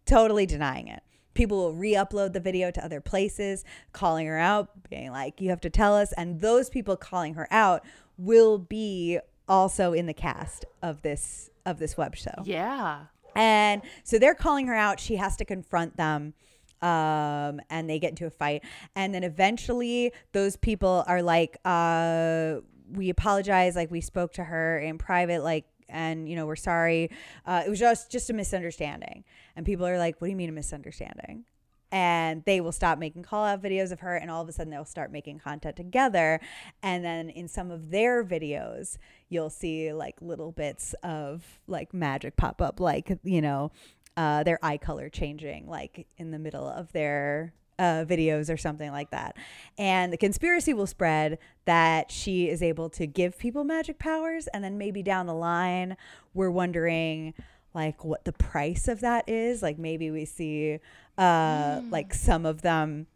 totally denying it. People will re-upload the video to other places, calling her out, being like, "You have to tell us." And those people calling her out will be also in the cast of this of this web show. Yeah. And so they're calling her out. She has to confront them. Um, and they get into a fight. And then eventually those people are like, uh, we apologize. Like we spoke to her in private, like, and you know, we're sorry. Uh, it was just, just a misunderstanding. And people are like, what do you mean a misunderstanding? and they will stop making call out videos of her and all of a sudden they'll start making content together and then in some of their videos you'll see like little bits of like magic pop up like you know uh, their eye color changing, like in the middle of their uh, videos or something like that. And the conspiracy will spread that she is able to give people magic powers. And then maybe down the line, we're wondering like what the price of that is. Like maybe we see uh, like some of them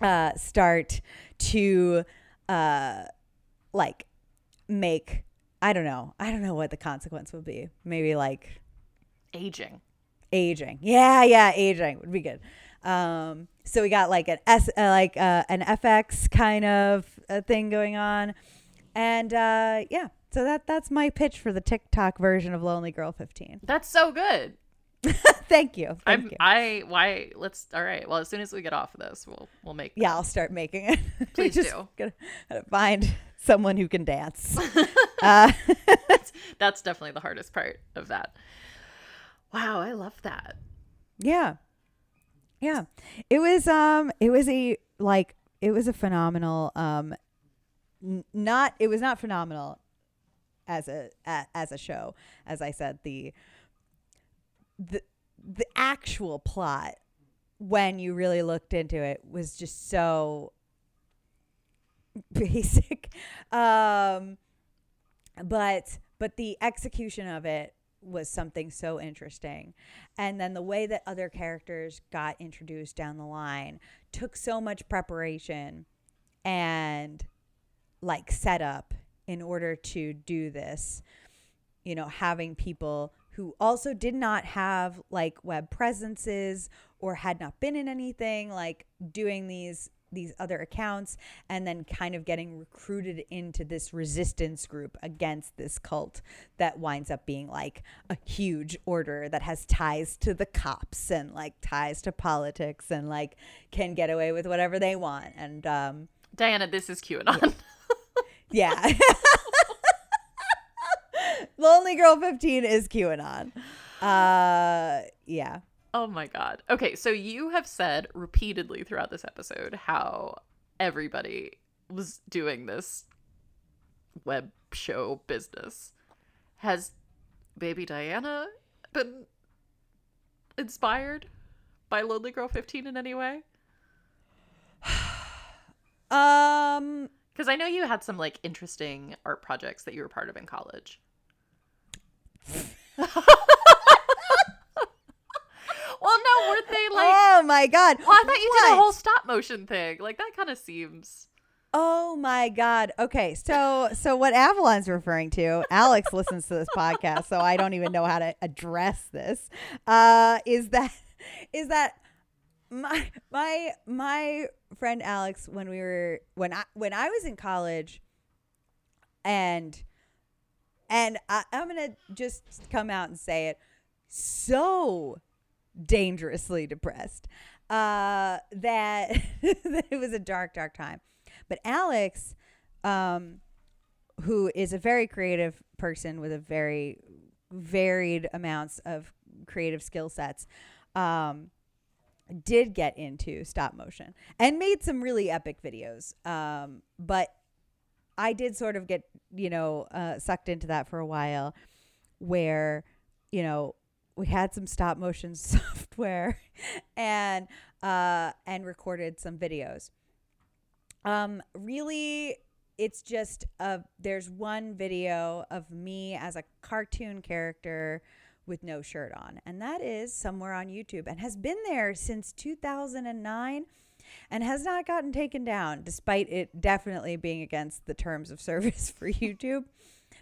uh, start to uh, like make, I don't know, I don't know what the consequence would be. Maybe like Aging. aging. Yeah, yeah, aging would be good. Um, so we got like an S, uh, like uh, an FX kind of uh thing going on, and uh, yeah. So that that's my pitch for the TikTok version of Lonely Girl 15. [LAUGHS] That's so good. Thank you. Thank I'm you. I why let's all right. Well, as soon as we get off of this, we'll we'll make yeah, I'll start making it. [LAUGHS] Please Just do. Gotta, gotta find someone who can dance. [LAUGHS] uh, That's definitely the hardest part of that. Wow, I love that. Yeah. Yeah. It was um it was a like it was a phenomenal um n- not it was not phenomenal as a, a as a show as I said the the the actual plot when you really looked into it was just so [LAUGHS] basic um but but the execution of it was something so interesting. And then the way that other characters got introduced down the line took so much preparation and like setup in order to do this you know having people who also did not have like web presences or had not been in anything like doing these these other accounts and then kind of getting recruited into this resistance group against this cult that winds up being like a huge order that has ties to the cops and like ties to politics and like can get away with whatever they want and um Diana, this is QAnon. yeah. [LAUGHS] Lonely [LAUGHS] Girl 15 is QAnon. Uh yeah. Oh my god. Okay, so you have said repeatedly throughout this episode how everybody was doing this web show business. Has baby Diana been inspired by Lonely Girl 15 in any way? [SIGHS] Um Because I know you had some like interesting art projects that you were part of in college. [LAUGHS] well, no, weren't they [LAUGHS] like? Oh my god. Well, I thought you did a whole stop motion thing. Like that kind of seems. Oh my god. Okay, so so what Avalon's referring to, Alex [LAUGHS] listens to this podcast, so I don't even know how to address this. Uh is that is that my my my friend Alex when we were when I when I was in college and and I, I'm gonna just come out and say it so dangerously depressed uh that, [LAUGHS] it was a dark dark time. But alex um who is a very creative person with a very varied amounts of creative skill sets um did get into stop motion and made some really epic videos. Um but I did sort of get, you know, uh, sucked into that for a while where, you know, we had some stop motion [LAUGHS] software and uh and recorded some videos. Um really it's just uh there's one video of me as a cartoon character with no shirt on and that is somewhere on YouTube and has been there since 2009 and has not gotten taken down, despite it definitely being against the terms of [LAUGHS] service for YouTube.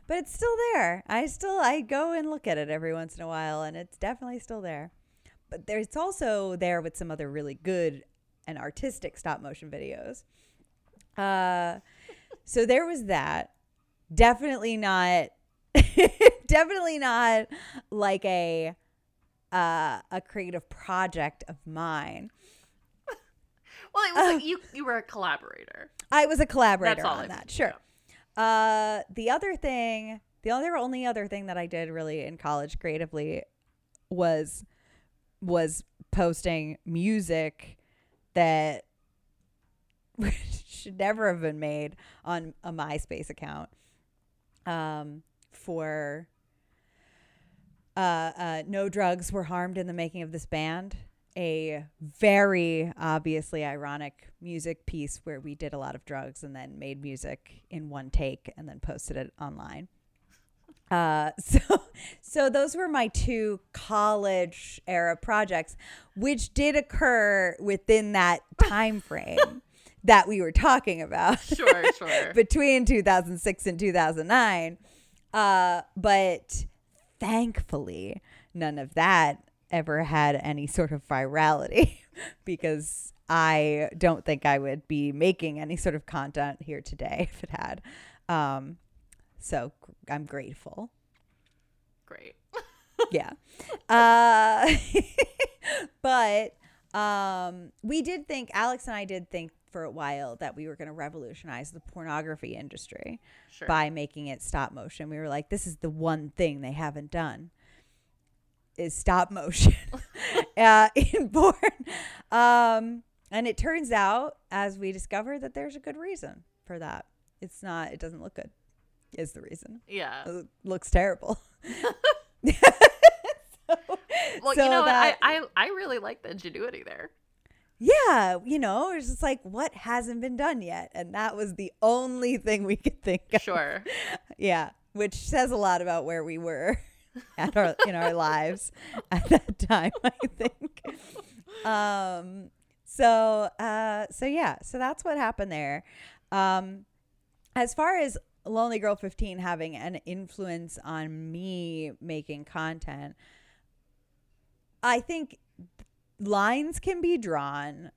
But it's still there. I still I go and look at it every once in a while, and it's definitely still there. But there, it's also there with some other really good and artistic stop motion videos. Uh, so there was that. Definitely not. [LAUGHS] definitely not like a uh, a creative project of mine. Well, it was like you you were a collaborator. I was a collaborator on that. Sure. Uh, the other thing, the other only other thing that I did really in college creatively was was posting music that [LAUGHS] should never have been made on a MySpace account. Um, for uh, uh, no drugs were harmed in the making of this band. A very obviously ironic music piece where we did a lot of drugs and then made music in one take and then posted it online. Uh, [LAUGHS] so, so those were my two college era projects, which did occur within that time frame [LAUGHS] that we were talking about Sure, [LAUGHS] sure. between 2006 and 2009. Uh, but thankfully, none of that ever had any sort of virality [LAUGHS] because I don't think I would be making any sort of content here today [LAUGHS] if it had. Um, so I'm grateful. Great. Yeah. Uh, [LAUGHS] but um, we did think, Alex and I did think for a while that we were going to revolutionize the pornography industry Sure. by making it stop motion. We were like, this is the one thing they haven't done is stop motion [LAUGHS] uh, [LAUGHS] in porn. Um, and it turns out, as we discovered, that there's a good reason for that. It's not, it doesn't look good, is the reason. Yeah. It looks terrible. [LAUGHS] Well, so you know what? that- I, I I really like the ingenuity there. yeah, you know, it's just like, what hasn't been done yet? And that was the only thing we could think of. Sure. Yeah, which says a lot about where we were [LAUGHS] at our in our lives [LAUGHS] at that time, I think. Um so uh so yeah, so that's what happened there. Um as far as Lonely Girl 15 having an influence on me making content, I think lines can be drawn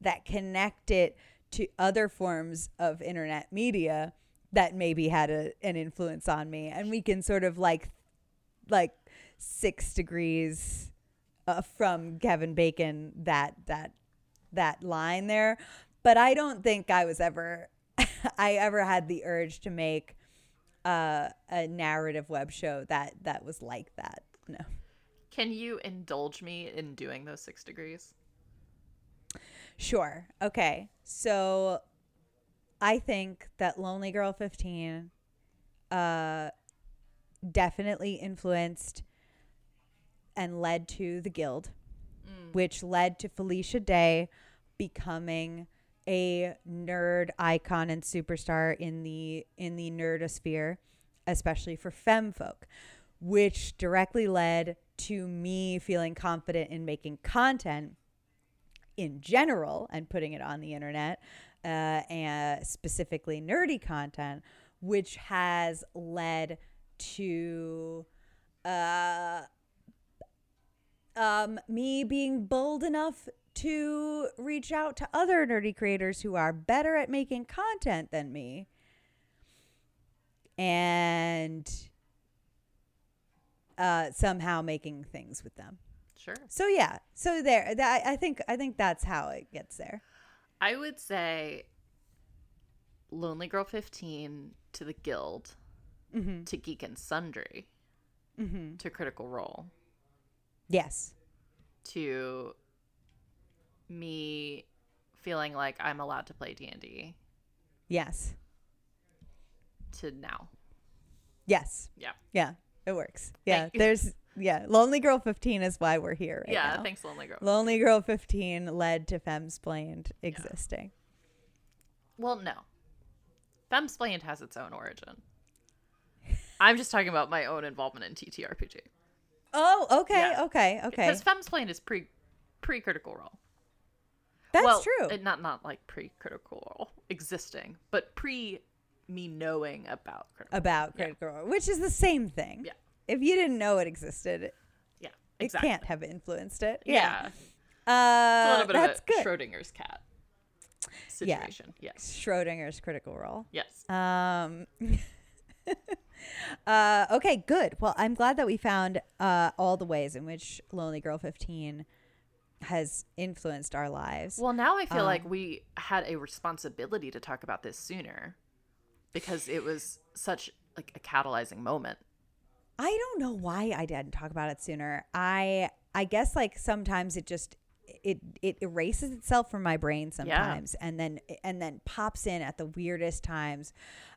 that connect it to other forms of internet media that maybe had a, an influence on me and we can sort of like like six degrees uh, from kevin bacon that that that line there but i don't think i was ever [LAUGHS] i ever had the urge to make uh, a narrative web show that that was like that no Can you indulge me in doing those six degrees? Sure. Okay. So I think that Lonely Girl 15 uh definitely influenced and led to the guild, which led to Felicia Day becoming a nerd icon and superstar in the in the nerdosphere, especially for femme femfolk, which directly led to me feeling confident in making content in general and putting it on the internet, uh, and specifically nerdy content, which has led to uh, um, me being bold enough to reach out to other nerdy creators who are better at making content than me. And uh, somehow making things with them. Sure. So yeah, so there. That, I think I think that's how it gets there. I would say Lonely Girl 15 to the Guild, Mm-hmm. to Geek and Sundry, to Critical Role, Yes. to me feeling like I'm allowed to play D&D, Yes. to now. Yes. Yeah. Yeah. It works. Yeah. There's yeah. Lonely Girl 15 is why we're here right yeah, now. thanks Lonely Girl. Lonely Girl 15 led to Femsplained existing. well, no. Femsplained has its own origin. I'm just talking about my own involvement in TTRPG. Oh, okay, Yeah. okay, okay. Because Femsplained is pre pre critical role. That's well, true. it- not not like pre critical role existing, but pre me knowing about critical. about Yeah. Critical Role, which is the same thing. Yeah. If you didn't know it existed, yeah, it exactly. can't have influenced it. Yeah, Yeah. it's Uh, a little bit that's of a good. Schrodinger's cat Yeah. situation. Yes, Schrodinger's Critical Role. yes. Um, [LAUGHS] uh, okay, good. Well, I'm glad that we found uh, all the ways in which Lonely Girl 15 has influenced our lives. Well, now I feel Um, like we had a responsibility to talk about this sooner because it was such like a catalyzing moment. I don't know why I didn't talk about it sooner. I I guess like sometimes it just it it erases itself from my brain sometimes and then and then pops in at the weirdest times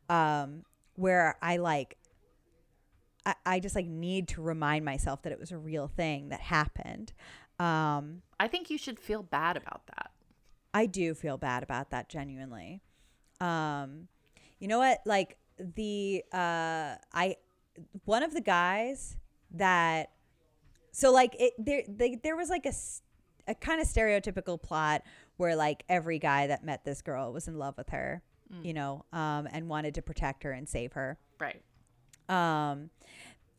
um where I like I, I just like need to remind myself that it was a real thing that happened. Um, I think you should feel bad about that. I do feel bad about that genuinely. Um, you know what? Like the uh, I one of the guys that so like it there they, there was like a a kind of stereotypical plot where like every guy that met this girl was in love with her, you know, um, and wanted to protect her and save her. Right. Um,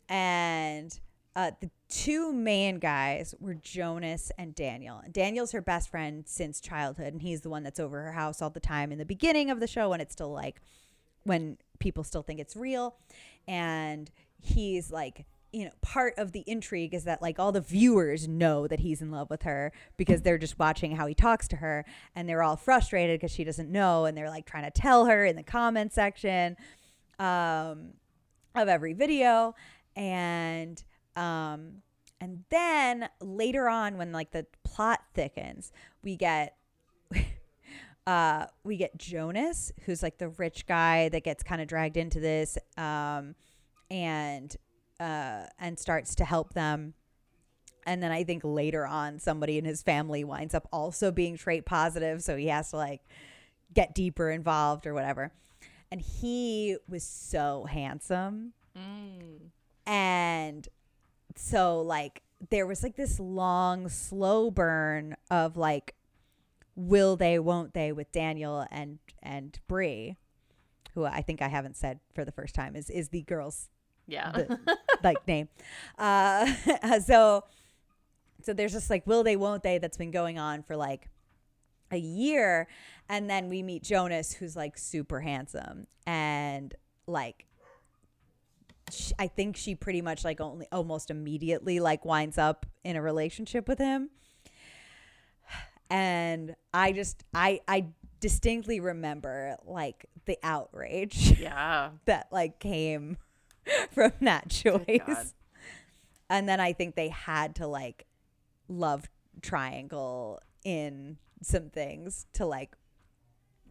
and uh, the two main guys were Jonas and Daniel. And Daniel's her best friend since childhood, and he's the one that's over her house all the time in the beginning of the show when it's still like when people still think it's real. And he's like, you know, part of the intrigue is that like all the viewers know that he's in love with her because they're just watching how he talks to her and they're all frustrated because she doesn't know and they're like trying to tell her in the comment section um, of every video. And um and then later on when like the plot thickens we get [LAUGHS] uh we get Jonas who's like the rich guy that gets kind of dragged into this um and uh and starts to help them. And then I think later on somebody in his family winds up also being trait positive so he has to like get deeper involved or whatever. And he was so handsome. And so like there was like this long slow burn of like will they won't they with Daniel and and Bree who I think I haven't said for the first time is is the girl's Yeah. the, [LAUGHS] like name uh [LAUGHS] so so there's just like will they won't they that's been going on for like a year and then we meet Jonas who's like super handsome and like sh I think she pretty much like only almost immediately like winds up in a relationship with him and I just I I distinctly remember like the outrage yeah. [LAUGHS] that like came [LAUGHS] from that choice. And then I think they had to like love triangle in some things to like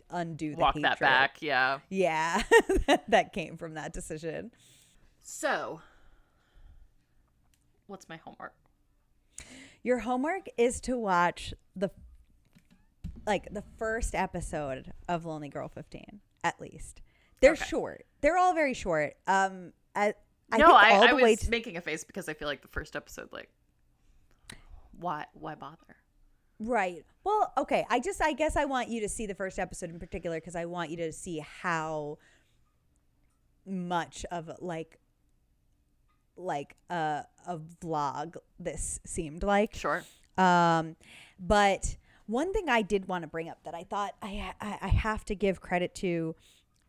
undo the Walk that hatred. back. Yeah. Yeah, [LAUGHS] that- that came from that decision. So, what's my homework? Your homework is to watch the like the first episode of Lonely Girl 15 at least. They're Okay. short. They're all very short. Um I, I no, I, all I the was way to, making a face because I feel like the first episode, like, why, why bother? Right. Well, okay. I just I guess I want you to see the first episode in particular because I want you to see how much of like like a a vlog this seemed like. Sure. Um, but one thing I did want to bring up that I thought I, I I have to give credit to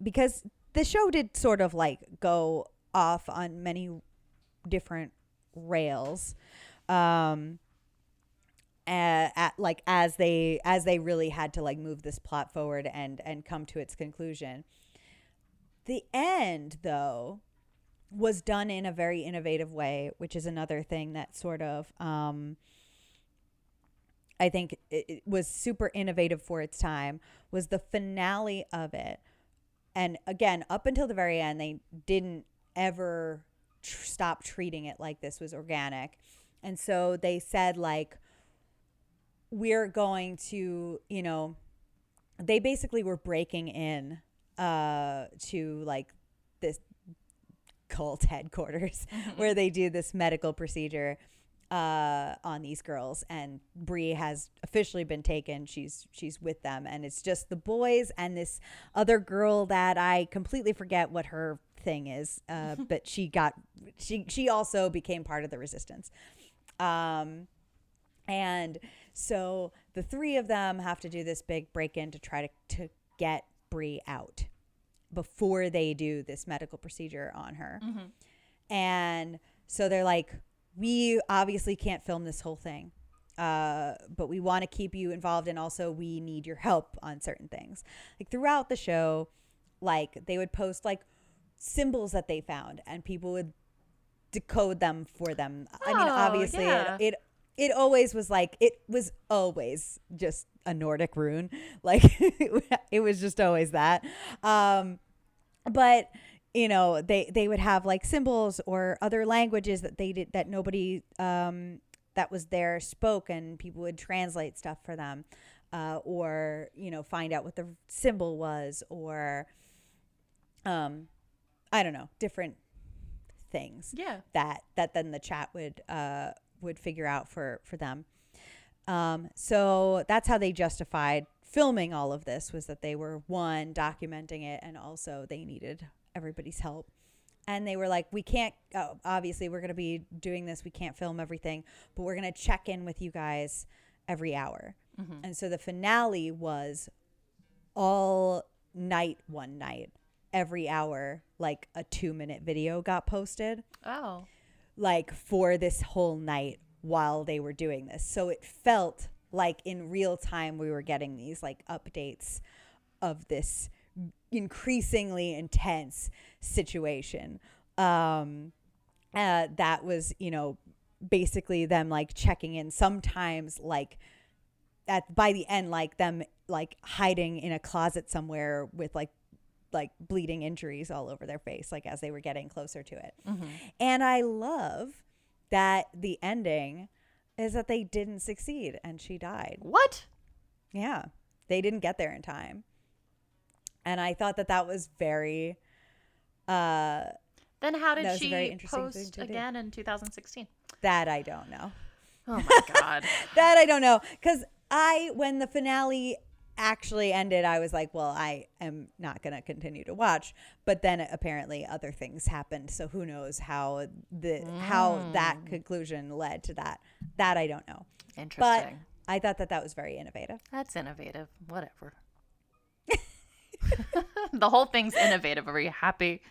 because the show did sort of like go off on many different rails. Um, at, at like as they as they really had to like move this plot forward and and come to its conclusion. The end though was done in a very innovative way, which is another thing that sort of um I think it, it was super innovative for its time was the finale of it. And again, up until the very end, they didn't ever tr- stop treating it like this was organic. And so they said, like, we're going to, you know, they basically were breaking in uh, to like this cult [LAUGHS] headquarters where they do this medical procedure uh, on these girls, and Bree has officially been taken. She's she's with them, and it's just the boys and this other girl that I completely forget what her thing is, uh, [LAUGHS] but she got she she also became part of the resistance. Um, and so the three of them have to do this big break in to try to, to get Bree out before they do this medical procedure on her. And so they're like, we obviously can't film this whole thing. Uh, but we want to keep you involved and also we need your help on certain things. Like throughout the show, like they would post like symbols that they found and people would decode them for them. I mean, Oh, obviously yeah. it, it it always was like it was always just a Nordic rune. [LAUGHS] Like it was just always that. Um but you know they they would have like symbols or other languages that they did that nobody um that was there spoke and people would translate stuff for them uh, or you know find out what the symbol was or um i don't know different things Yeah. that that then the chat would uh would figure out for for them. Um so that's how they justified filming all of this was that they were one documenting it and also they needed everybody's help. And they were like we can't oh, obviously we're going to be doing this we can't film everything but we're going to check in with you guys every hour. And so the finale was all night one night every hour like a two minute video got posted Oh. like for this whole night while they were doing this. So it felt like in real time we were getting these like updates of this increasingly intense situation. Um uh that was, you know, basically them like checking in sometimes like at by the end like them like hiding in a closet somewhere with like like bleeding injuries all over their face like as they were getting closer to it. And I love that the ending is that they didn't succeed and she died. What? Yeah. They didn't get there in time. And I thought that that was very uh Then how did she post to do. again in 2016? that I don't know. Oh my god. [LAUGHS] that I don't know cuz I when the finale actually ended I was like, well, I am not going to continue to watch, but then apparently other things happened, so who knows how the how that hmm. conclusion led to that. That I don't know. Interesting. But I thought that that was very innovative. That's innovative. Whatever. [LAUGHS] the whole thing's innovative. Are you happy?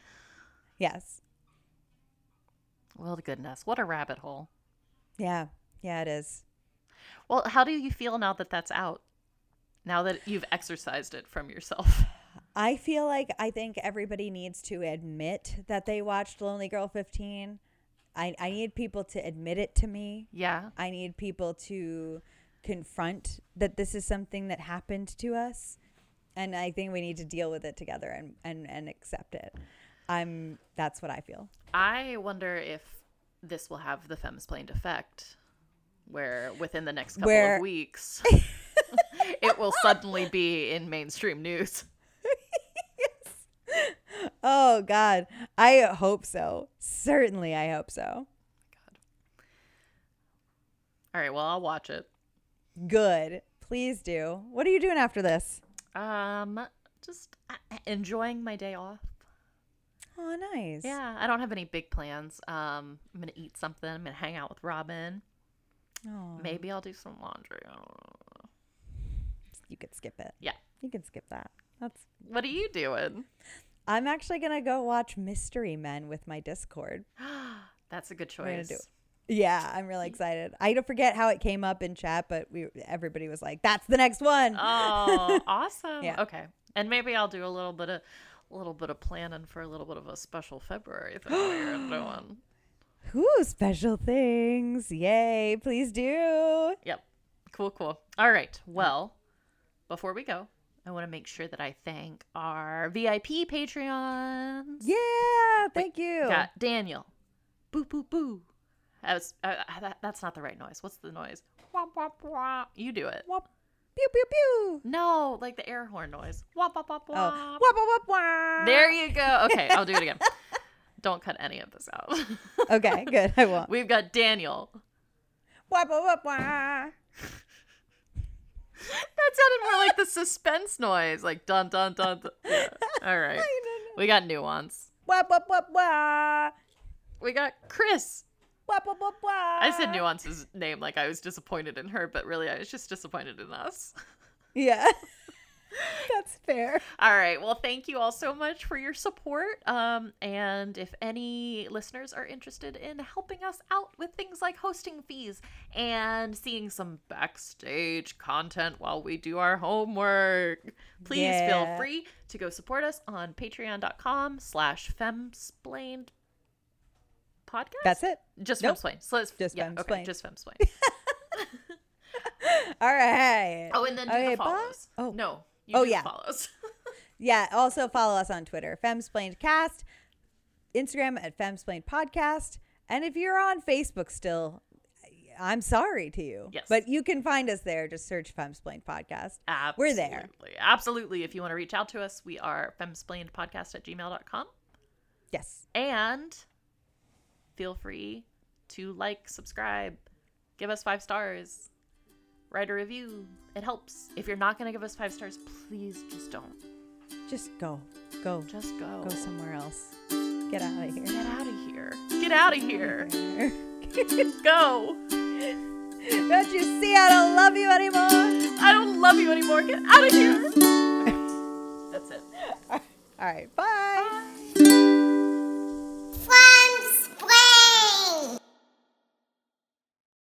Yes. Well, goodness. What a rabbit hole. Yeah. Yeah, it is. Well, how do you feel now that that's out? Now that you've exercised it from yourself? [LAUGHS] I feel like I think everybody needs to admit that they watched Lonely Girl 15. I, I need people to admit it to me. Yeah. I need people to confront that this is something that happened to us. And I think we need to deal with it together and, and, and accept it. I'm that's what I feel. I wonder if this will have the femsplained effect, where within the next couple Where- of weeks, [LAUGHS] it will suddenly be in mainstream news. yes. [LAUGHS] Oh God. I hope so. Certainly I hope so. God. All right. Well, I'll watch it. Good. Please do. What are you doing after this? Um, just uh, enjoying my day off. Oh, nice. Yeah, I don't have any big plans. Um, I'm gonna eat something. I'm gonna hang out with Robin. Oh, Maybe I'll do some laundry. I don't know. you could skip it. Yeah. You can skip that. That's. What are you doing? I'm actually gonna go watch Mystery Men with my Discord. [GASPS] That's a good choice. do. Yeah, I'm really excited. I don't forget how it came up in chat, but we everybody was like, "That's the next one." Oh, [LAUGHS] awesome. Yeah. Okay. And maybe I'll do a little bit of a little bit of planning for a little bit of a special February thing we're [GASPS] doing. Ooh, special things! Yay! Please do. Yep. Cool, cool. All right. Well, before we go, I want to make sure that I thank our VIP Patreons. Yeah, thank you. Got Daniel. Boo boo boo. That was, uh, uh, that, that's not the right noise. What's the noise? Wah, wah, wah. You do it. Wop. Pew pew pew. No, like the air horn noise. Wah, wah, wah, Oh, wah. wop wop wop wop. There you go. Okay, I'll do it again. [LAUGHS] Don't cut any of this out. Okay, good. I won't. [LAUGHS] We've got Daniel. Wop wop wop wop. That sounded more like the suspense noise, like dun dun dun. dun. Yeah. All right. We got nuance. Wop wop wop wop. We got Chris. Wop wop wop wop. I said nuance's name like I was disappointed in her, but really I was just disappointed in us. Yeah. [LAUGHS] [LAUGHS] That's fair. All right. Well, thank you all so much for your support. Um, and if any listeners are interested in helping us out with things like hosting fees and seeing some backstage content while we do our homework, please feel free to go support us on patreon.com slash femsplained podcast. That's it. Just Nope. femsplained. So Just yeah, okay, just femsplained. [LAUGHS] [LAUGHS] All right. Oh, and then do Okay, the bye. follows. Oh. No. You Oh, yeah. follows. [LAUGHS] Yeah. Also follow us on Twitter, FemsplainedCast. Instagram at Femsplain Podcast. And if you're on Facebook still, I'm sorry to you. Yes. But you can find us there. Just search Femsplained Podcast. We're there. Absolutely. Absolutely. If you want to reach out to us, we are femsplainedpodcast at gmail.com. Yes. And feel free to like, subscribe, give us five stars, write a review. It helps. If you're not going to give us five stars, please just don't. Just go. Go. Just go. Go somewhere else. Get out of here. Get out of here. Get out of here. [LAUGHS] go. Don't you see I don't love you anymore? I don't love you anymore. Get out of here. [LAUGHS] That's it. All right. Bye.